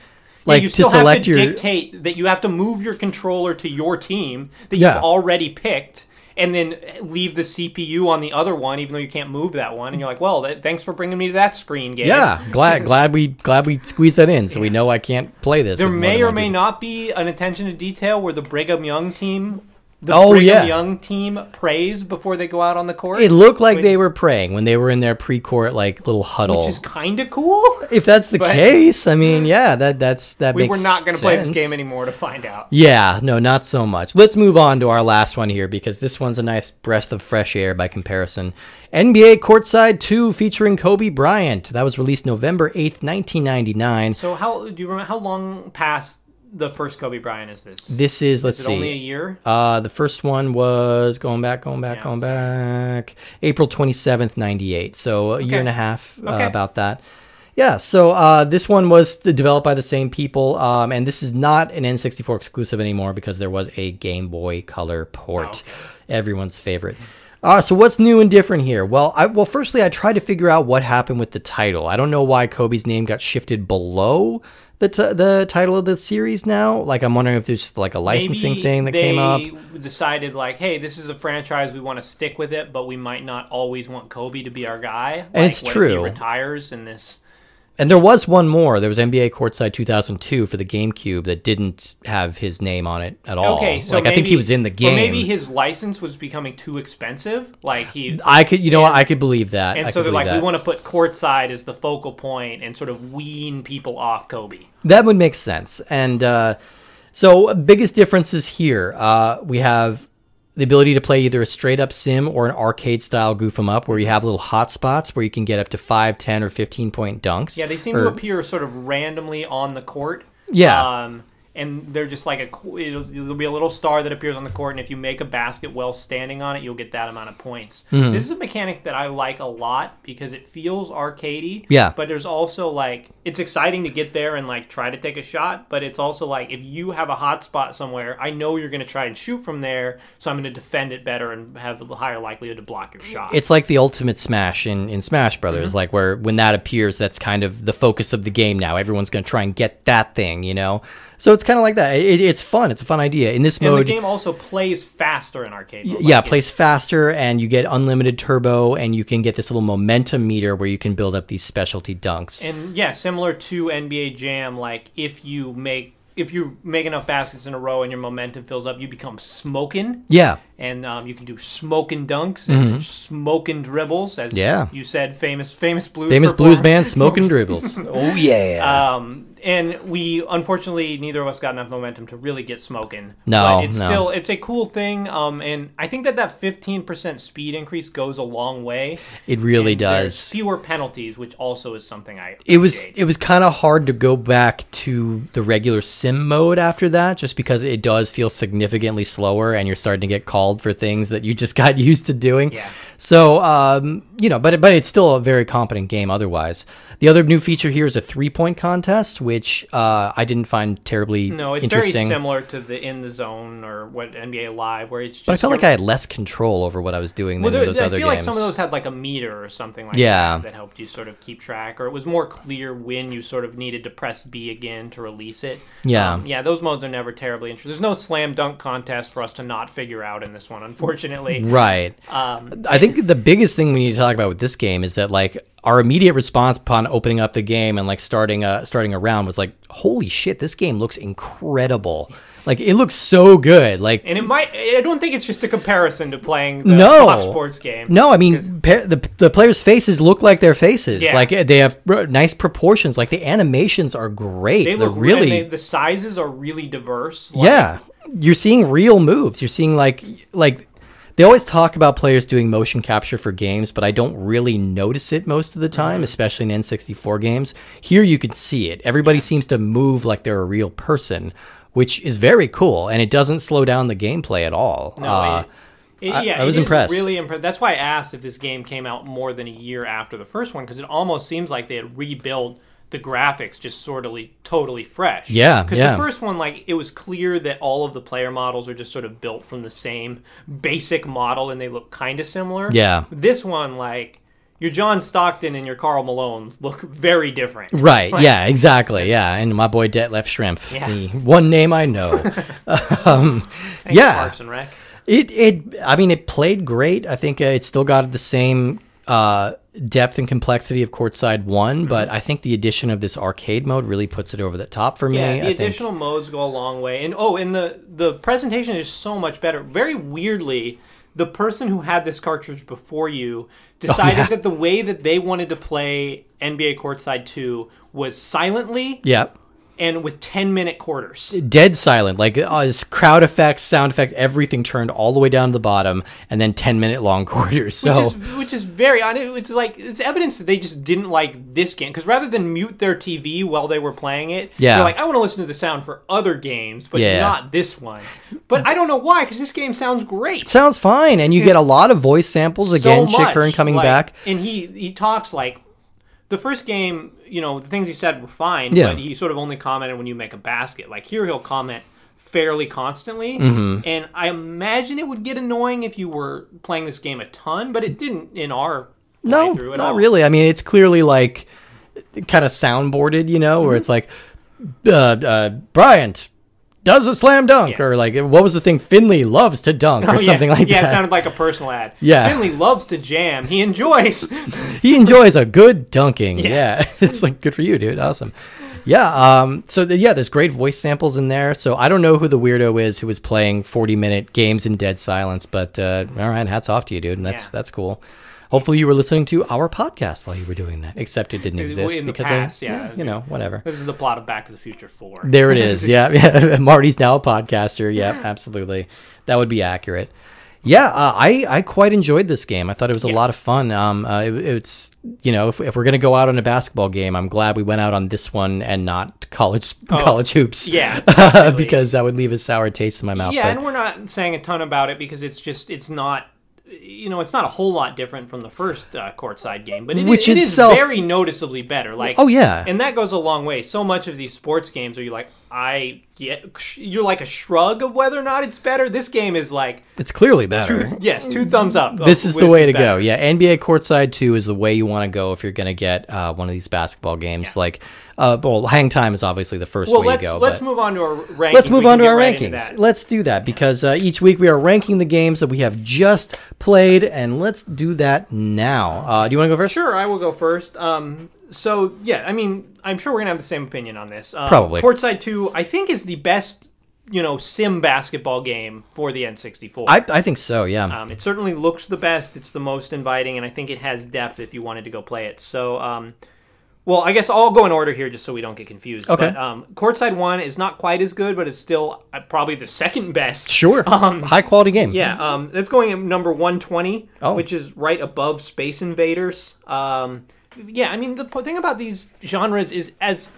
Yeah, like you to still select have to your. dictate that you have to move your controller to your team that Yeah. you've already picked, and then leave the CPU on the other one, even though you can't move that one. And you're like, well, th- thanks for bringing me to that screen, game. Yeah, glad glad we glad we squeezed that in, so we know I can't play this. There may or may people. not be an attention to detail where the Brigham Young team, the Oh, Brigham yeah. Young team prays before they go out on the court. It looked like Which- they were praying when they were in their pre-court like little huddle. which is kind of cool. if that's the case, I mean, yeah, that that's that We makes were not going to play this game anymore to find out. Yeah, no, not so much. Let's move on to our last one here because this one's a nice breath of fresh air by comparison. NBA Courtside 2 featuring Kobe Bryant. That was released November 8th, 1999. So how do you remember how long past the first Kobe Bryant is this? This is, let's is it only a year? Uh, the first one was going back, going back, Yeah, going back. April 27th, 98. So a year and a half uh, Okay. about that. Yeah, so uh, this one was developed by the same people, um, and this is not an N64 exclusive anymore because there was a Game Boy Color port, everyone's favorite. Uh, so what's new and different here? Well, I, well, firstly, I tried to figure out what happened with the title. I don't know why Kobe's name got shifted below the t- the title of the series now. Like, I'm wondering if there's just like a licensing Maybe thing that they came up. decided like, hey, this is a franchise we want to stick with it, but we might not always want Kobe to be our guy. And Like, it's what If true. he retires and this. And there was one more. There was NBA Courtside 2002 for the GameCube that didn't have his name on it at all. Okay, so like maybe, I think he was in the game. Or maybe his license was becoming too expensive. Like he. I could, you know, and- I could believe that. And I so they're like, believe we want to put courtside as the focal point and sort of wean people off Kobe. That would make sense. And uh, so, biggest differences here. Uh, we have the ability to play either a straight up sim or an arcade style goof 'em up, where you have little hot spots where you can get up to 5, 10, or 15 point dunks. Yeah, they seem Or- to appear sort of randomly on the court. Yeah. Um, and they're just like a it'll, there'll be a little star that appears on the court, and if you make a basket while standing on it, you'll get that amount of points. Hmm. This is a mechanic that I like a lot because it feels arcadey. Yeah. But there's also like it's exciting to get there and like try to take a shot, but it's also like if you have a hot spot somewhere, I know you're going to try and shoot from there, so I'm going to defend it better and have a higher likelihood to block your shot. it's like the ultimate smash in, in Smash Brothers, Mm-hmm. like where when that appears, that's kind of the focus of the game now. Everyone's going to try and get that thing, you know. So it's kind of like that. It, it's fun. It's a fun idea. In this and mode, the game also plays faster in arcade mode. yeah, Like, plays faster, and you get unlimited turbo, and you can get this little momentum meter where you can build up these specialty dunks. And yeah, similar to NBA Jam, like if you make if you make enough baskets in a row and your momentum fills up, you become smoking, yeah, and um, you can do smoking dunks and smoking dribbles, as Mm-hmm. Yeah. you said, famous famous blues famous blues performer. band, smoking dribbles. oh yeah. Um, and we unfortunately neither of us got enough momentum to really get smoking. No, but it's no. still it's a cool thing. Um, and I think that that fifteen percent speed increase goes a long way. it really And does. fewer penalties, which also is something I It was it was kind of hard to go back to the regular sim mode after that, just because it does feel significantly slower, and you're starting to get called installed for things that you just got used to doing. Yeah. So, um, you know, but but it's still a very competent game otherwise. The other new feature here is a three point contest, which uh, I didn't find terribly No, it's very similar to the in the zone or what NBA Live, where it's just. but I felt like I had less control over what I was doing Well, than there, those I other feel like some of those had like a meter or something like Yeah. that that helped you sort of keep track, or it was more clear when you sort of needed to press B again to release it. Yeah. Um, yeah, those modes are never terribly interesting. There's no slam dunk contest for us to not figure out in this one, unfortunately. Right. Um, I think the biggest thing we need to talk about with this game is that like our immediate response upon opening up the game and like starting a starting a round was like, holy shit, this game looks incredible. Like it looks so good. Like and it might. I don't think it's just a comparison to playing the No. Fox Sports game. no, I mean pa- the the players' faces look like their faces. Yeah. Like they have nice proportions. Like the animations are great. they They're look really they, the sizes are really diverse. Like, yeah. You're seeing real moves. You're seeing like like they always talk about players doing motion capture for games, but I don't really notice it most of the time, Mm-hmm. especially in N64 games. Here you can see it. Everybody seems to move like they're a real person, which is very cool, and it doesn't slow down the gameplay at all. No, Uh, it- it- I- yeah, I was it is impressed. Really impressed. That's why I asked if this game came out more than a year after the first one because it almost seems like they had rebuilt the graphics just sort of totally fresh. Yeah, Because yeah. the first one, like, it was clear that all of the player models are just sort of built from the same basic model and they look kind of similar. Yeah. This one, like, your John Stockton and your Karl Malones look very different. Right. Like, yeah. Exactly. Yeah. And my boy Detlef Schrempf, Yeah. the one name I know. um, yeah. Parks and Rec. It it I mean it played great. I think uh, it still got the same uh, depth and complexity of Courtside One, Mm-hmm. but I think the addition of this arcade mode really puts it over the top for me. Yeah, I the think- additional modes go a long way. And oh, and the the presentation is so much better. Very weirdly, the person who had this cartridge before you decided Oh, yeah. that the way that they wanted to play NBA Courtside 2 was silently yeah. And with 10 minute quarters. Dead silent, like uh, crowd effects, sound effects, everything turned all the way down to the bottom, and then ten minute long quarters. So Which is, which is very. It's like it's evidence that they just didn't like this game because rather than mute their TV while they were playing it, Yeah. they're like, I want to listen to the sound for other games, but Yeah. not this one. But I don't know why because this game sounds great. sounds fine, and you get a lot of voice samples again. so Chick Hearn coming like- back. and he he talks like the first game. You know, the things he said were fine, Yeah. but he sort of only commented when you make a basket. Like here, he'll comment fairly constantly, Mm-hmm. and I imagine it would get annoying if you were playing this game a ton, but it didn't in our No, at not all. really. I mean, it's clearly like kind of soundboarded, you know, Mm-hmm. where it's like uh, uh, Bryant does a slam dunk, Yeah. or like what was the thing? Finley loves to dunk, or Oh, something yeah. like yeah, that. Yeah, it sounded like a personal ad. Yeah. Finley loves to jam. He enjoys. he enjoys a good dunking. Yeah, it's like good for you, dude. Awesome. Yeah. Um. So the, yeah, there's great voice samples in there. So I don't know who the weirdo is who was playing 40 minute games in dead silence, but uh, all right, hats off to you, dude. And that's that's cool. Hopefully you were listening to our podcast while you were doing that. Except it didn't exist in the because past, I, yeah. you know, whatever. this is the plot of Back to the Future Four. There it is. Yeah, yeah. Marty's now a podcaster. Yeah, absolutely. That would be accurate. Yeah, uh, I I quite enjoyed this game. I thought it was a Yeah. lot of fun. Um, uh, it, it's you know if, if we're gonna go out on a basketball game, I'm glad we went out on this one and not college college hoops. Oh, Yeah, because that would leave a sour taste in my mouth. Yeah, but- and we're not saying a ton about it because it's just it's not you know it's not a whole lot different from the first uh, courtside game, but it, Which it is itself- very noticeably better. Like Oh, yeah. and that goes a long way. So much of these sports games are you like I get you're like a shrug of whether or not it's better. This game is like it's clearly better. yes, two thumbs up. this is the way to better. go. Yeah, NBA courtside two is the way you want to go if you're going to get uh, one of these basketball games. Yeah. Like, uh, well, hang time is obviously the first Well, way to go. let's move on to our rankings. Let's move We on to our right rankings. Let's do that because uh, each week we are ranking the games that we have just played, and let's do that now. Uh, do you want to go first? Sure, I will go first. Um, so yeah, I mean, I'm sure we're gonna have the same opinion on this. Um, Probably. Courtside Two, I think, is the best, you know, sim basketball game for the N64. I, I think so. Yeah. um, it certainly looks the best. It's the most inviting, and I think it has depth if you wanted to go play it. So, um, well, I guess I'll go in order here just so we don't get confused. Okay. But, um, Courtside One is not quite as good, but it's still uh, probably the second best. sure. Um, High quality game. Yeah, um, that's going at number 120, Oh. which is right above Space Invaders. Um, yeah, I mean, the thing about these genres is as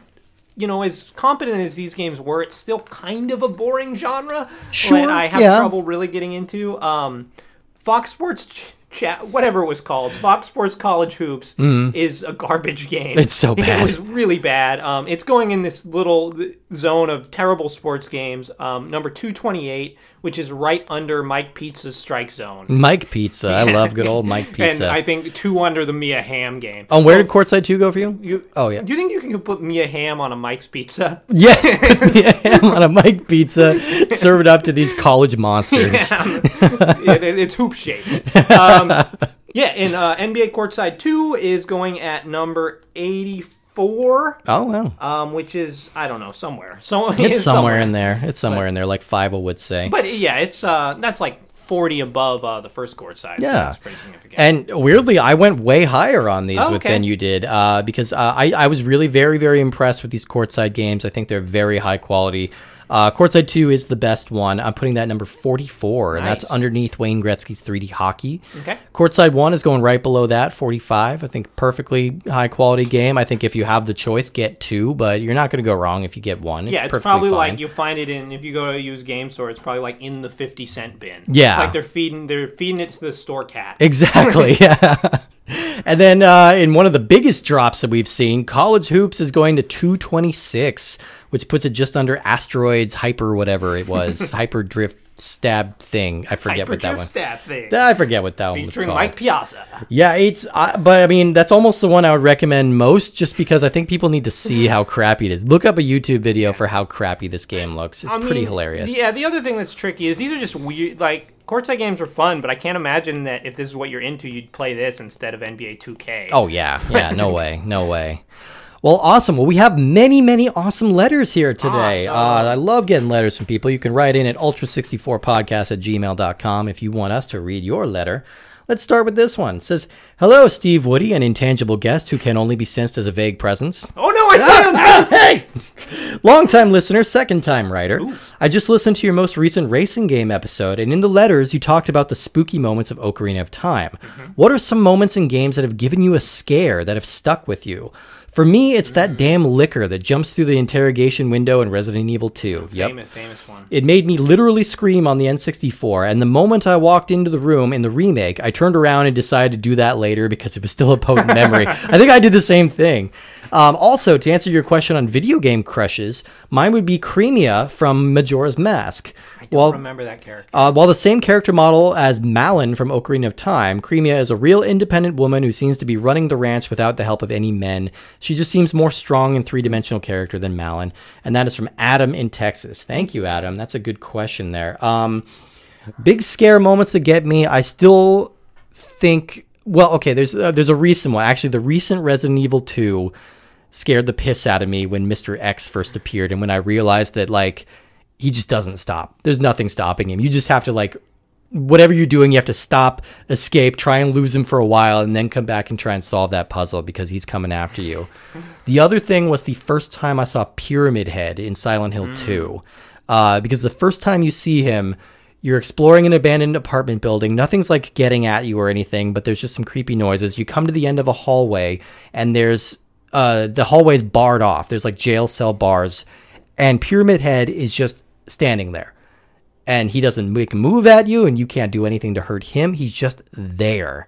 you know, as competent as these games were, it's still kind of a boring genre. Sure, that I have yeah. trouble really getting into. Um, Fox Sports Ch- Chat, whatever it was called, Fox Sports College Hoops is a garbage game. It's so bad. It was really bad. Um, it's going in this little zone of terrible sports games. Um, number two twenty eight, which is right under Mike Pizza's strike zone. Mike Pizza. I love good old Mike Pizza. And I think two under the Mia Hamm game. oh, where did Courtside 2 go for you? You, Oh, yeah. Do you think you can put Mia Hamm on a Mike's Pizza? Yes, put me a ham on a Mike Pizza, serve it up to these college monsters. it, it- it's hoop shaped. Um, yeah, and uh, NBA Courtside 2 is going at number 84, Oh wow, um, which is, I don't know, somewhere. So, it's somewhere in there. It's somewhere in there, like Five would say. But yeah, it's uh, that's like 40 above uh, the first courtside. So Yeah. that's pretty significant. And weirdly, I went way higher on these Oh, with okay. than you did uh, because uh, I, I was really very very impressed with these courtside games. I think they're very high quality. Uh, courtside two is the best one. I'm putting that number 44, and that's underneath Wayne Gretzky's 3D hockey. Okay. Courtside one is going right below that, 45. I think perfectly high quality game. I think if you have the choice, get two, but you're not going to go wrong if you get one. yeah, it's probably fine. like you'll find it in if you go to a used game store. It's probably like in the fifty cent bin. Yeah. like they're feeding they're feeding it to the store cat. Exactly. Yeah. And then uh, in one of the biggest drops that we've seen, College Hoops is going to 226, which puts it just under Asteroids Hyper, whatever it was, Hyper Drift Stab thing. I forget what that one. stat thing. I forget what that one was Featuring called. Mike Piazza. Yeah, it's. Uh, but I mean, that's almost the one I would recommend most, just because I think people need to see how crappy it is. Look up a YouTube video for how crappy this game looks. It's I pretty mean, hilarious. Yeah, the other thing that's tricky is these are just weird. Like courtside games are fun, but I can't imagine that if this is what you're into, you'd play this instead of NBA 2K. Oh yeah, yeah, no way, no way. Well, awesome. Well, we have many, many awesome letters here today. Awesome. Uh, I love getting letters from people. You can write in at ultra64podcast at gmail.com if you want us to read your letter. Let's start with this one. It says, Hello, Steve Woody, an intangible guest who can only be sensed as a vague presence. Oh I him. hey! Long-time listener, second-time writer. I just listened to your most recent racing game episode, and in the letters, you talked about the spooky moments of Ocarina of Time. Mm-hmm. What are some moments in games that have given you a scare that have stuck with you? For me, it's that mm. damn Licker that jumps through the interrogation window in Resident Evil 2. Yep. Famous, famous one. It made me literally scream on the N64, and the moment I walked into the room in the remake, I turned around and decided to do that later because it was still a potent memory. I think I did the same thing. Um, also, to answer your question on video game crushes, mine would be Cremia from Majora's Mask. I don't Well, remember that character. uh, while the same character model as Malon from Ocarina of Time, Cremia is a real independent woman who seems to be running the ranch without the help of any men. She just seems more strong and three dimensional character than Malon. And that is from Adam in Texas. Thank you, Adam. That's a good question there. Um, big scare moments that get me. I still think. Well, okay. There's uh, there's a recent one. Actually, the recent Resident Evil 2 scared the piss out of me when Mr. X first appeared, and when I realized that like he just doesn't stop. There's nothing stopping him. You just have to like whatever you're doing, you have to stop, escape, try and lose him for a while, and then come back and try and solve that puzzle because he's coming after you. The other thing was the first time I saw Pyramid Head in Silent Hill 2. Uh, because the first time you see him, you're exploring an abandoned apartment building. Nothing's like getting at you or anything, but there's just some creepy noises. You come to the end of a hallway, and there's uh, the hallway's barred off. There's like jail cell bars, and Pyramid Head is just standing there and he doesn't make a move at you and you can't do anything to hurt him he's just there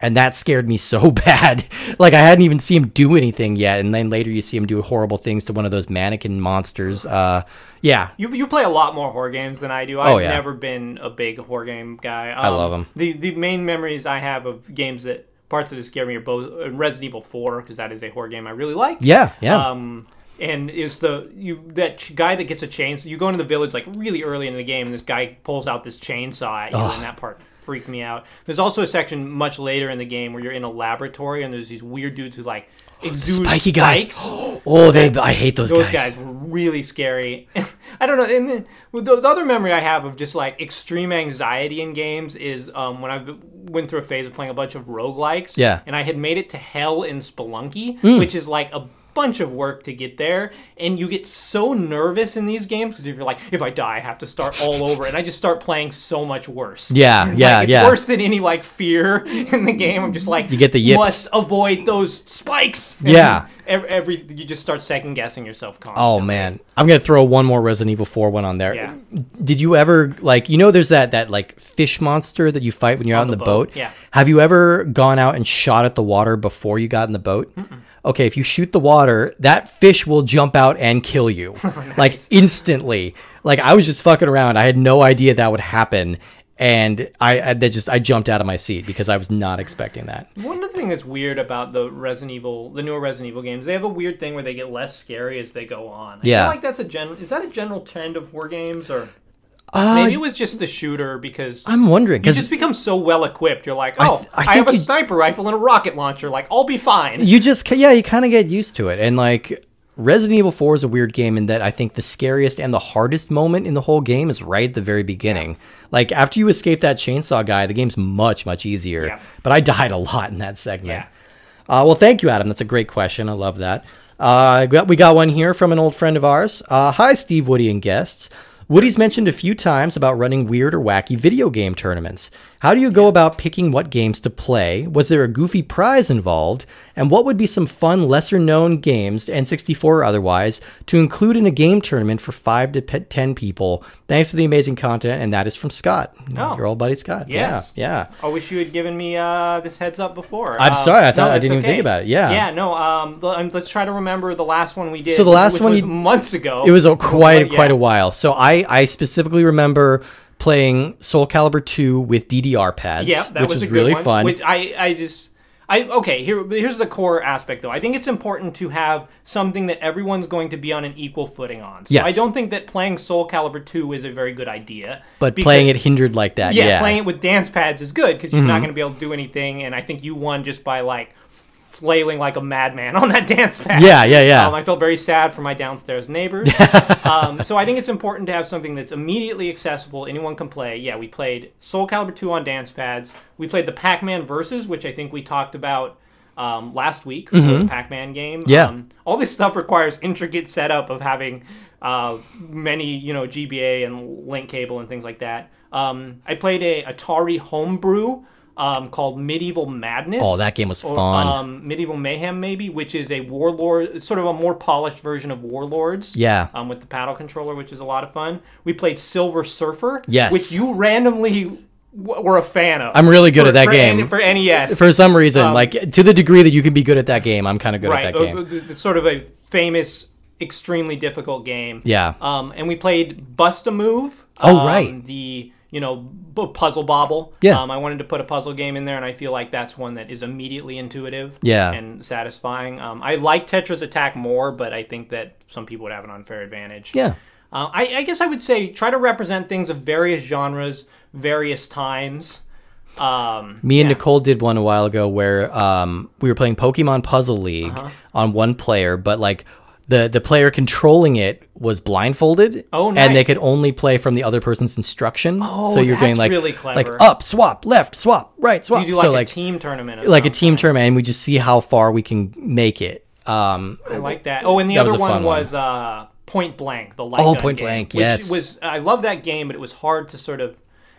and that scared me so bad like i hadn't even seen him do anything yet and then later you see him do horrible things to one of those mannequin monsters uh yeah You, you play a lot more horror games than I do. I've Oh, yeah. never been a big horror game guy. Um, I love 'em. The the main memories I have of games that parts of it scare me are both uh, Resident Evil 4 because that is a horror game I really like. yeah yeah Um, and is the you that ch- guy that gets a chainsaw? You go into the village like really early in the game, and this guy pulls out this chainsaw at you, and that part freaked me out. There's also a section much later in the game where you're in a laboratory, and there's these weird dudes who like exude spiky spikes. guys oh they i hate those, guys. Those guys, guys were really scary. I don't know. And then the, the other memory I have of just like extreme anxiety in games is um, when I went through a phase of playing a bunch of roguelikes. Yeah. And I had made it to hell in Spelunky, Hmm. which is like a bunch of work to get there, and you get so nervous in these games because if you're like, if I die, I have to start all over, and I just start playing so much worse. Yeah, yeah, it's yeah. Worse than any like fear in the game. I'm just like, You get the yips. Must avoid those spikes. And Yeah. Every, every you just start second guessing yourself constantly. Oh man, I'm gonna throw one more Resident Evil 4 one on there. Yeah. Did you ever like you know there's that that like fish monster that you fight when you're out in the the boat, boat? yeah. Have you ever gone out and shot at the water before you got in the boat? Okay, if you shoot the water, that fish will jump out and kill you, like instantly. Like I was just fucking around. I had no idea that would happen, and I, I that just I jumped out of my seat because I was not expecting that. One of the things that's weird about the Resident Evil, the newer Resident Evil games, they have a weird thing where they get less scary as they go on. I Yeah. feel like that's a gen. Is that a general trend of war games, or Uh, maybe it was just the shooter because I'm wondering you because just become so well equipped. You're like, oh, I I, think have a sniper rifle and a rocket launcher. Like, I'll be fine. you just yeah you kind of get used to it and like resident evil 4 is a weird game in that i think the scariest and the hardest moment in the whole game is right at the very beginning like after you escape that chainsaw guy the game's much much easier Yeah. but i died a lot in that segment Yeah. uh, well thank you adam that's a great question i love that uh, we got- we got one here from an old friend of ours uh, hi steve woody and guests Woody's mentioned a few times about running weird or wacky video game tournaments. How do you go about picking what games to play? Was there a goofy prize involved? And what would be some fun, lesser known games, N64 or otherwise, to include in a game tournament for 5 to pe- 10 people? Thanks for the amazing content. And that is from Scott, Oh. your old buddy Scott. Yes. Yeah. Yeah. I wish you had given me uh, this heads up before. I'm Um, sorry, I thought- no, I didn't even think about it. Yeah. Yeah. No. Um. um, Let's try to remember the last one we did. So the last one was you- months ago. It was a quite Yeah. quite a while. So I I specifically remember playing Soul Calibur 2 with DDR pads, Yeah, that which was was a good really one. fun. Which I, I just, I okay. Here, here's the core aspect though. I think it's important to have something that everyone's going to be on an equal footing on. So Yes. I don't think that playing Soul Calibur 2 is a very good idea. but because- playing it hindered like that. yeah, Yeah, Mm-hmm. playing it with dance pads is good because you're not going to be able to do anything. And I think you won just by like flailing like a madman on that dance pad. Yeah, yeah, yeah. Um, I felt very sad for my downstairs neighbors. um, so I think it's important to have something that's immediately accessible. Anyone can play. Yeah, we played Soul Calibur 2 on dance pads. We played the Pac-Man Versus, which I think we talked about um, last week for the Pac-Man game. Mm-hmm. Yeah. Um, all this stuff requires intricate setup of having uh, many, you know, GBA and link cable and things like that. Um, I played a Atari homebrew um, called Medieval Madness. Oh, that game was or, fun. Um, Medieval Mayhem, maybe, which is a warlord, sort of a more polished version of Warlords. Yeah. Um, with the paddle controller, which is a lot of fun. We played Silver Surfer. Yes. Which you randomly w- were a fan of. I'm really good For- at that for game. N- for NES. For some reason, like to the degree that you can be good at that game, I'm kind of good right. at that game. uh, It's sort of a famous, extremely difficult game. Yeah. Um, and we played Bust a Move. Oh, um, right. The you know b- puzzle bobble. Yeah. Um, I wanted to put a puzzle game in there, and I feel like that's one that is immediately intuitive. Yeah. And satisfying. Um, I like Tetris Attack more, but I think that some people would have an unfair advantage. Yeah. Uh, I, I guess I would say try to represent things of various genres, various times. Um, Me and yeah. Nicole did one a while ago where um, we were playing Pokemon Puzzle League Uh-huh. on one player, but like the the player controlling it was blindfolded. Oh, And they could only play from the other person's instruction. Oh, so you're going that's like really like up, swap, left, swap, right, swap. You do like so a like team tournament. Like a team tournament, and we just see how far we can make it. Um, I like that. Oh, and the That was other one fun one. was uh, Point Blank, the light Oh, Point game, Blank, which yes. Was I love that game, but it was hard to sort of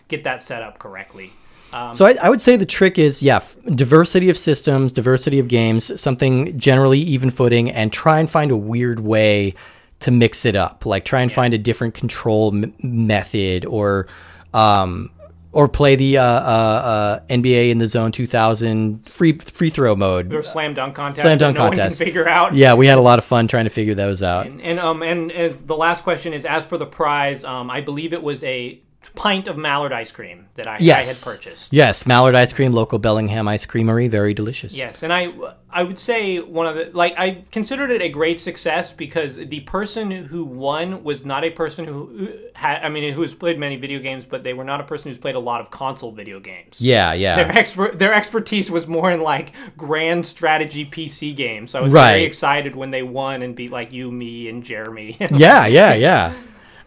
get that set up correctly. Um, So I, I would say the trick is, yeah, diversity of systems, diversity of games, something generally even footing, and try and find a weird way to mix it up. Like try and find a different control m- method, or um, or play the uh, uh, uh, NBA in the Zone 2000 free free throw mode. or slam dunk contest. Slam that dunk no contest. One can figure out. Yeah, we had a lot of fun trying to figure those out. And, and um and, and the last question is as for the prize, um I believe it was a pint of Mallard ice cream that I, Yes, I had purchased. Yes, Mallard ice cream, local Bellingham ice creamery, very delicious. Yes, and I I would say one of the like I considered it a great success because the person who won was not a person who had I mean who has played many video games, but they were not a person who's played a lot of console video games. Yeah, yeah. Their expert their expertise was more in like grand strategy PC games. So I was Right. very excited when they won and beat like you, me, and Jeremy. yeah, yeah, yeah.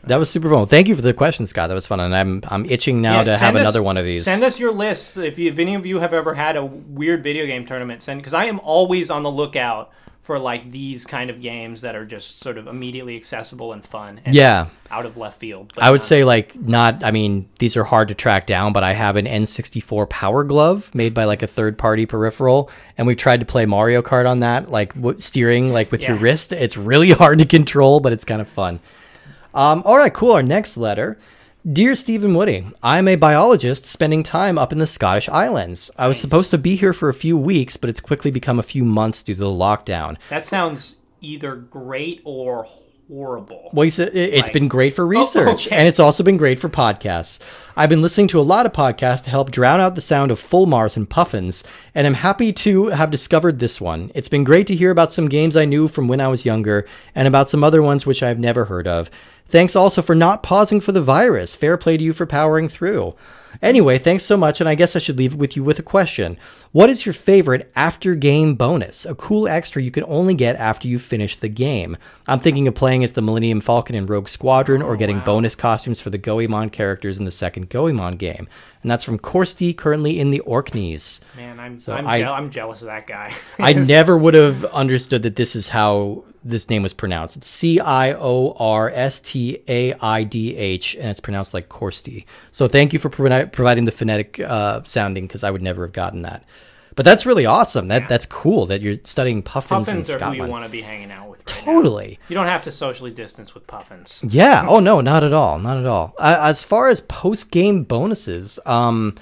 That was super fun. Thank you for the question, Scott. That was fun, and I'm I'm itching now Yeah, to have us- another one of these. Send us your list if, you, if any of you have ever had a weird video game tournament. Send because I am always on the lookout for like these kind of games that are just sort of immediately accessible and fun and Yeah. out of left field. I would uh, say like not. I mean, these are hard to track down, but I have an N64 Power Glove made by like a third party peripheral, and we've tried to play Mario Kart on that, like w- steering like with your wrist. It's really hard to control, but it's kind of fun. Um, all right, cool. Our next letter. Dear Stephen Woody, I'm a biologist spending time up in the Scottish Islands. I was supposed to be here for a few weeks, but it's quickly become a few months due to the lockdown. that sounds either great or horrible. Well, you said it- it's Like- been great for oh, research, okay. and it's also been great for podcasts. I've been listening to a lot of podcasts to help drown out the sound of fulmars and puffins, and I'm happy to have discovered this one. It's been great to hear about some games I knew from when I was younger, and about some other ones which I've never heard of. Thanks also for not pausing for the virus. Fair play to you for powering through. Anyway, thanks so much, and I guess I should leave it with you with a question. What is your favorite after game bonus? A cool extra you can only get after you finish the game. I'm thinking of playing as the Millennium Falcon in Rogue Squadron or oh, getting bonus costumes for the Goemon characters in the second Goemon game. And that's from Korsti, currently in the Orkneys. Man, I'm I'm, I- I'm jealous of that guy. I never would have understood that this is how this name was pronounced. It's C I O R S T A I D H, and it's pronounced like Korsti. So thank you for provi- providing the phonetic uh, sounding because I would never have gotten that. But that's really awesome. That that's cool that you're studying puffins, in Puffins are who Scotland. you want to be hanging out with. Right now. totally. You don't have to socially distance with puffins. Yeah. Oh no, not at all. Not at all. Uh, as far as post game bonuses, um,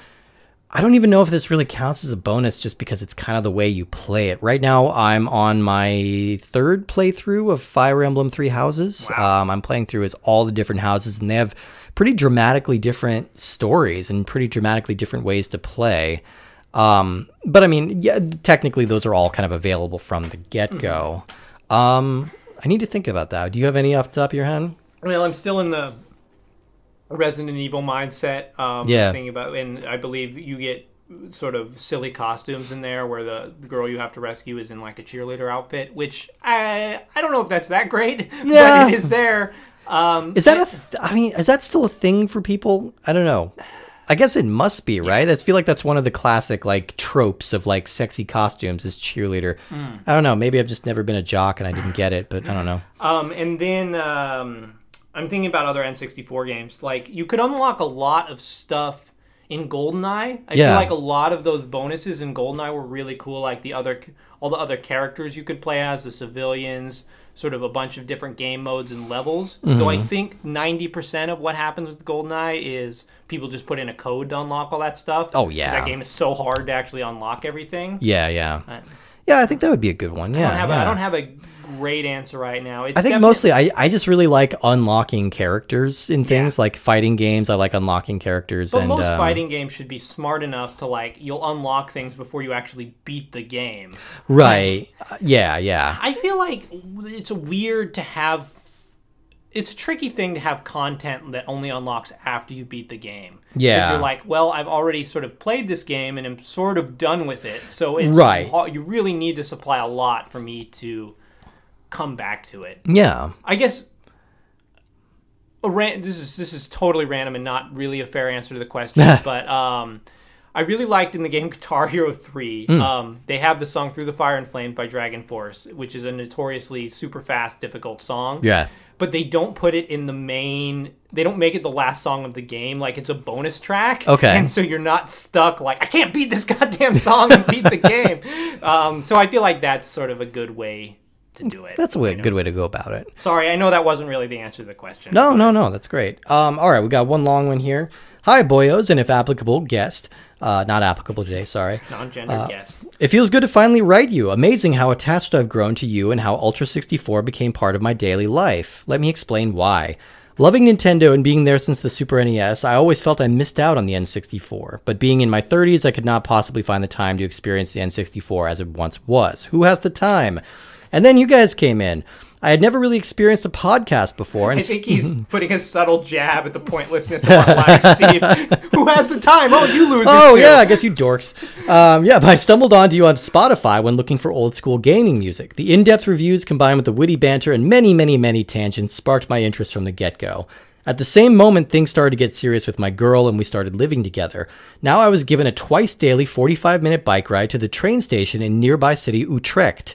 I don't even know if this really counts as a bonus, just because it's kind of the way you play it. Right now, I'm on my third playthrough of Fire Emblem Three Houses. Um, I'm playing through as all the different houses, and they have pretty dramatically different stories and pretty dramatically different ways to play. Um, but I mean, yeah, technically those are all kind of available from the get go. Um, I need to think about that. Do you have any off the top of your head? Well, I'm still in the Resident Evil mindset. Um, Yeah. Thinking about, and I believe you get sort of silly costumes in there where the, the girl you have to rescue is in like a cheerleader outfit, which I I don't know if that's that great, Yeah. but it is there. Um, Is that a? Th- I mean, is that still a thing for people? I don't know. I guess it must be, right? I feel like that's one of the classic like tropes of like sexy costumes is cheerleader. I don't know. Maybe I've just never been a jock and I didn't get it, but I don't know. Um, and then um, I'm thinking about other N64 games. Like you could unlock a lot of stuff in GoldenEye. I Yeah. feel like a lot of those bonuses in GoldenEye were really cool. Like the other, all the other characters you could play as, the civilians, sort of a bunch of different game modes and levels. Though I Mm-hmm. think 90% of what happens with GoldenEye is people just put in a code to unlock all that stuff. Oh yeah. that game is so hard to actually unlock everything. Yeah, yeah, I- yeah. I think that would be a good one. Yeah, I don't have, a, yeah. I don't have a great answer right now. It's I think definite- mostly I, I just really like unlocking characters in things like fighting games. I like unlocking characters But and most um, fighting games should be smart enough to like you'll unlock things before you actually beat the game. right. Uh, yeah, yeah. I feel like it's weird to have it's a tricky thing to have content that only unlocks after you beat the game. Yeah. Because you're like, well, I've already sort of played this game and I'm sort of done with it. So it's Right. you really need to supply a lot for me to come back to it. Yeah. I guess a ran- this is this is totally random and not really a fair answer to the question, but um, I really liked in the game Guitar Hero 3. Hmm. Um, they have the song "Through the Fire and Flame" by Dragon Force, which is a notoriously super fast, difficult song. Yeah. But they don't put it in the main. They don't make it the last song of the game. Like it's a bonus track. Okay. And so you're not stuck. Like I can't beat this goddamn song and beat the game. Um, so I feel like that's sort of a good way to do it. That's a way, good way to go about it. Sorry, I know that wasn't really the answer to the question. No, no, no. That's great. Um, all right, we got one long one here. Hi, boyos, and if applicable, guest. Uh, not applicable today. Sorry. Non-gendered Uh, guest. It feels good to finally write you. Amazing how attached I've grown to you and how Ultra 64 became part of my daily life. Let me explain why. Loving Nintendo and being there since the Super NES, I always felt I missed out on the N64. But being in my 30s, I could not possibly find the time to experience the N64 as it once was. Who has the time? And then you guys came in. I had never really experienced a podcast before, and I think he's putting a subtle jab at the pointlessness of our lives, Steve. Who has the time? Oh, you losers. Oh do. yeah, I guess you dorks. Um, yeah, but I stumbled onto you on Spotify when looking for old school gaming music. The in-depth reviews combined with the witty banter and many, many, many tangents sparked my interest from the get-go. At the same moment, things started to get serious with my girl and we started living together. Now I was given a twice daily 45 minute bike ride to the train station in nearby city Utrecht.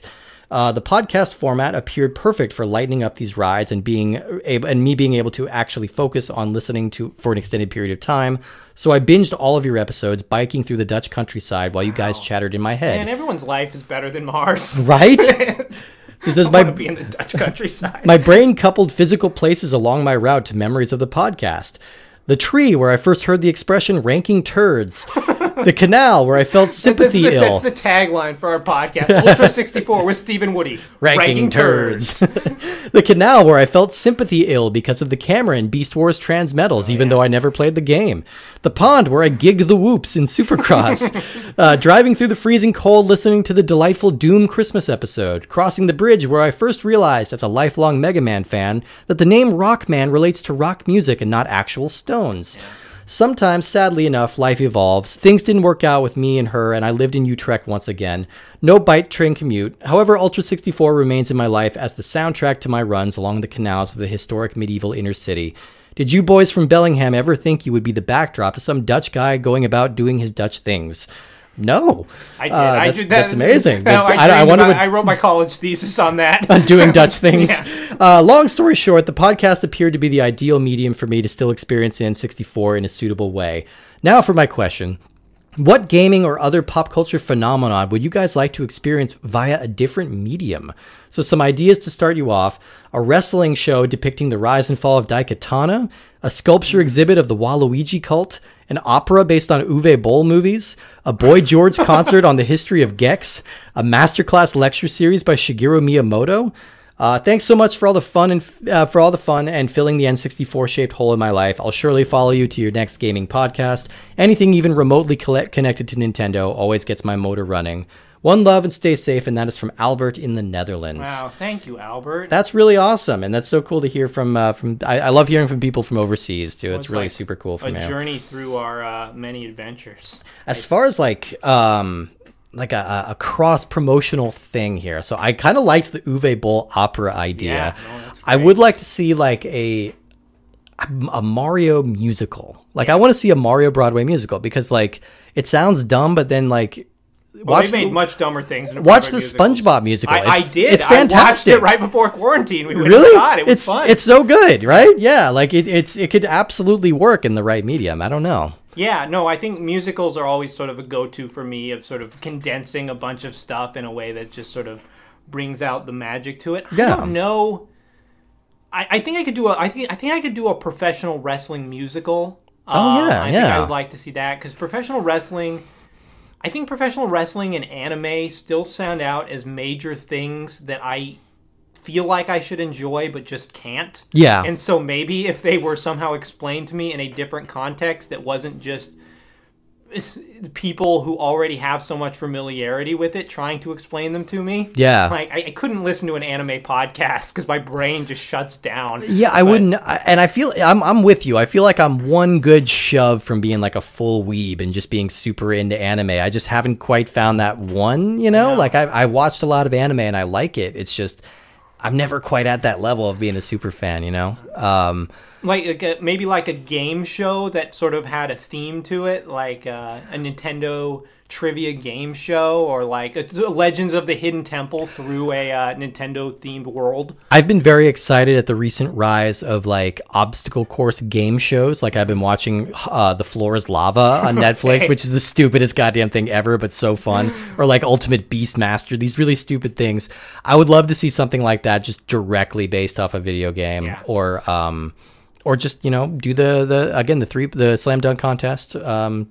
Uh, the podcast format appeared perfect for lightening up these rides and being able, and me being able to actually focus on listening to for an extended period of time. So I binged all of your episodes, biking through the Dutch countryside while you guys chattered in my head. And everyone's life is better than Mars. Right? So says my be in the Dutch countryside. my brain coupled physical places along my route to memories of the podcast. The tree where I first heard the expression ranking turds. the canal where I felt that's, sympathy the, ill. that's the tagline for our podcast, Ultra 64 with Stephen Woody. ranking, turds. the canal where I felt sympathy ill because of the camera in Beast Wars Transmetals, even though I never played the game. The pond where I gigged the whoops in Supercross. uh, driving through the freezing cold, listening to the delightful Doom Christmas episode. Crossing the bridge where I first realized, as a lifelong Mega Man fan, that the name Rockman relates to rock music and not actual stones. Sometimes, sadly enough, life evolves. Things didn't work out with me and her, and I lived in Utrecht once again. No bike train commute. However, Ultra 64 remains in my life as the soundtrack to my runs along the canals of the historic medieval inner city. Did you boys from Bellingham ever think you would be the backdrop to some Dutch guy going about doing his Dutch things? No. I did. Uh, I that's, did that's amazing. No, I, I, I wonder about- what I wrote my college thesis on that. On doing Dutch things. Uh, long story short, the podcast appeared to be the ideal medium for me to still experience the N64 in a suitable way. Now for my question. What gaming or other pop culture phenomenon would you guys like to experience via a different medium? So, some ideas to start you off a wrestling show depicting the rise and fall of Daikatana, a sculpture exhibit of the Waluigi cult, an opera based on Uwe Boll movies, a Boy George concert on the history of Gex, a masterclass lecture series by Shigeru Miyamoto. Uh, thanks so much for all the fun and uh, for all the fun and filling the N64 shaped hole in my life. I'll surely follow you to your next gaming podcast. Anything even remotely collect- connected to Nintendo always gets my motor running. One love and stay safe, and that is from Albert in the Netherlands. Wow, thank you, Albert. That's really awesome, and that's so cool to hear from. Uh, from I, I love hearing from people from overseas too. it's, It's really like super cool a from you. journey through our uh, many adventures. As far as like um like a, a cross promotional thing here, so I kind of liked the Uwe Boll opera idea. Yeah, no, I would like to see like a a Mario musical. Like I want to see a Mario Broadway musical because like it sounds dumb, but then like Well, watch they made much dumber things. Watch the. SpongeBob musical. I, I did. It's I watched fantastic. it right before quarantine. We Really? it. Was it's fun. it's so good, right? Yeah, like it, it's it could absolutely work in the right medium. I don't know. Yeah, no, I think musicals are always sort of a go-to for me of sort of condensing a bunch of stuff in a way that just sort of brings out the magic to it. I don't know. I, I think I could do a. I think I think I could do a professional wrestling musical. Oh, Um, yeah, I think I would like to see that because professional wrestling. I think professional wrestling and anime still sound out as major things that I feel like I should enjoy, but just can't. Yeah. And so maybe if they were somehow explained to me in a different context that wasn't just people who already have so much familiarity with it trying to explain them to me. Yeah. Like I, I couldn't listen to an anime podcast because my brain just shuts down. Yeah, I wouldn't, I- and I feel I'm I'm with you. I feel like I'm one good shove from being like a full weeb and just being super into anime. I just haven't quite found that one. You know, like I I watched a lot of anime and I like it. It's just I'm never quite at that level of being a super fan. You know, um, Like, a, maybe like a game show that sort of had a theme to it, like uh, a Nintendo trivia game show, or like a, Legends of the Hidden Temple through a uh, Nintendo themed world. I've been very excited at the recent rise of like obstacle course game shows. Like I've been watching uh, The Floor is Lava on Netflix, which is the stupidest goddamn thing ever, but so fun. Or like Ultimate Beastmaster, these really stupid things. I would love to see something like that just directly based off a video game Yeah. or um or just, you know, do the the again the three the slam dunk contest. Um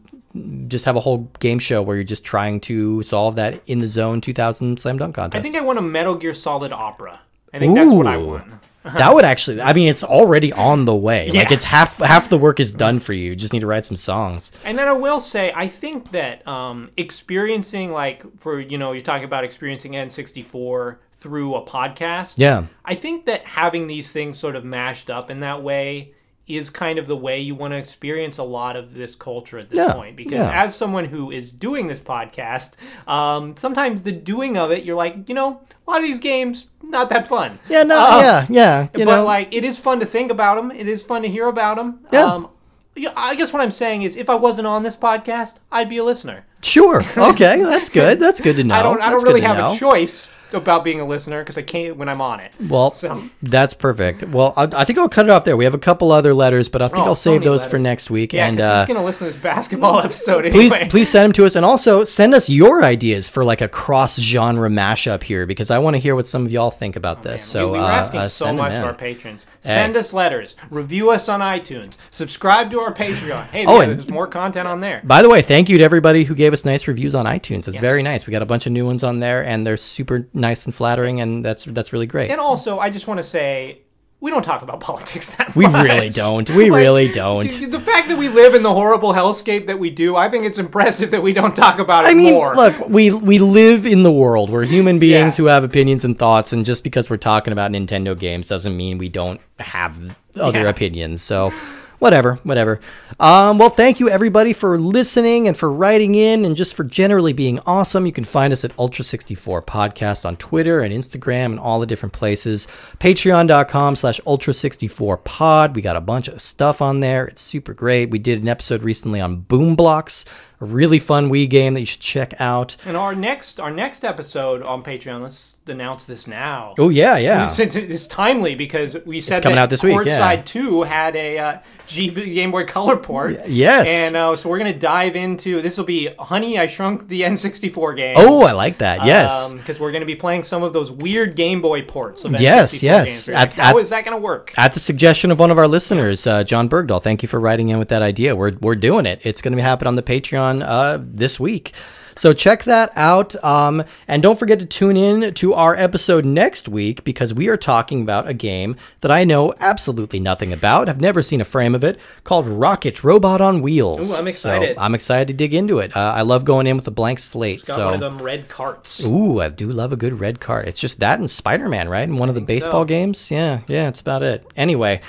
just have a whole game show where you're just trying to solve that in the zone 2000 slam dunk contest. I think I want a Metal Gear Solid opera. I think that's what I want. that would actually i mean it's already on the way like it's half half the work is done for you you just need to write some songs And then I will say, I think that um, experiencing, like, for, you know, you're talking about experiencing N64 through a podcast. yeah I think that having these things sort of mashed up in that way is kind of the way you want to experience a lot of this culture at this Yeah, point. Because yeah. as someone who is doing this podcast, um, sometimes the doing of it, you're like, you know, a lot of these games, not that fun. yeah no Um, yeah yeah you but know like, it is fun to think about them. It is fun to hear about them. Yeah. Um, yeah, I guess what I'm saying is, if I wasn't on this podcast, I'd be a listener. Sure okay that's good that's good to know I don't. I That's don't really have know. a choice. about being a listener because I can't when I'm on it. Well, So- that's perfect. Well, I, I think I'll cut it off there. We have a couple other letters, but I think Oh, I'll so save those for next week. Yeah, and uh, gonna listen to this basketball episode anyway. please, please send them to us, and also send us your ideas for like a cross-genre mashup here, because I want to hear what some of y'all think about this. so we, we were uh, asking uh, so much to our patrons. Send us letters, review us on iTunes, subscribe to our Patreon. Hey, Oh, there- and- there's more content on there. By the way, thank you to everybody who gave us nice reviews on iTunes. It's very nice. We got a bunch of new ones on there, and they're super nice and flattering, and that's that's really great. And also, I just want to say, we don't talk about politics that We much. really don't. We really don't. The fact that we live in the horrible hellscape that we do, I think it's impressive that we don't talk about it I mean, more. look, we we live in the world. We're human beings Yeah. who have opinions and thoughts, and just because we're talking about Nintendo games doesn't mean we don't have other Yeah. opinions. So, whatever, whatever. Um, well, thank you everybody for listening and for writing in, and just for generally being awesome. You can find us at Ultra64 Podcast on Twitter and Instagram and all the different places. Patreon.com/slash Ultra64 Pod. We got a bunch of stuff on there. It's super great. We did an episode recently on Boom Blox, a really fun Wii game that you should check out. and our next our next episode on Patreon, let's announce this now. Oh yeah, yeah. Since it's timely because we said coming that out this week, yeah. Courtside 2 had a uh, G- Game Boy Color port. yes. And uh, so we're going to dive into this will be Honey, I Shrunk the N64 game. Oh, I like that. Yes. Because we're going to be playing some of those weird Game Boy ports of Yes, N64 yes. games. At- like, How at- is that going to work? At the suggestion of one of our listeners, uh, John Bergdahl, thank you for writing in with that idea. We're, we're doing it. It's going to be happen on the Patreon uh, this week. So check that out. Um, and don't forget to tune in to our episode next week because we are talking about a game that I know absolutely nothing about. I've never seen a frame of it called Rocket Robot on Wheels. Ooh, I'm excited. So I'm excited to dig into it. Uh, I love going in with a blank slate. Got so one of them red carts. Ooh, I do love a good red cart. It's just that and Spider Man, right? In one of the baseball so. games. Yeah, yeah, it's about it. Anyway,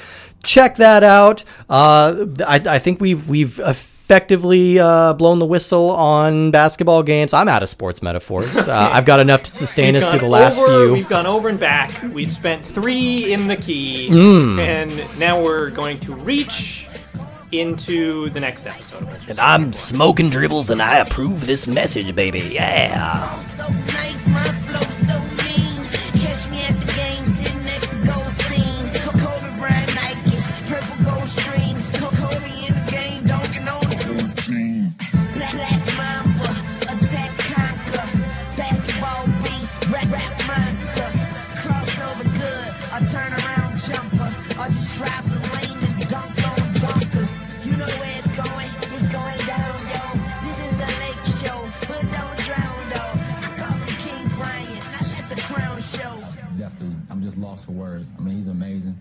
check that out. Uh, I, I think we've we've effectively uh, blown the whistle on basketball games. I'm out of sports metaphors. Uh, I've got enough to sustain us through the last over- few. We've gone over and back. We've spent three in the key, Hmm. and now we're going to reach into the next episode. Of Ultra I'm smoking dribbles and I approve this message, baby. Yeah. lost for words. I mean, he's amazing.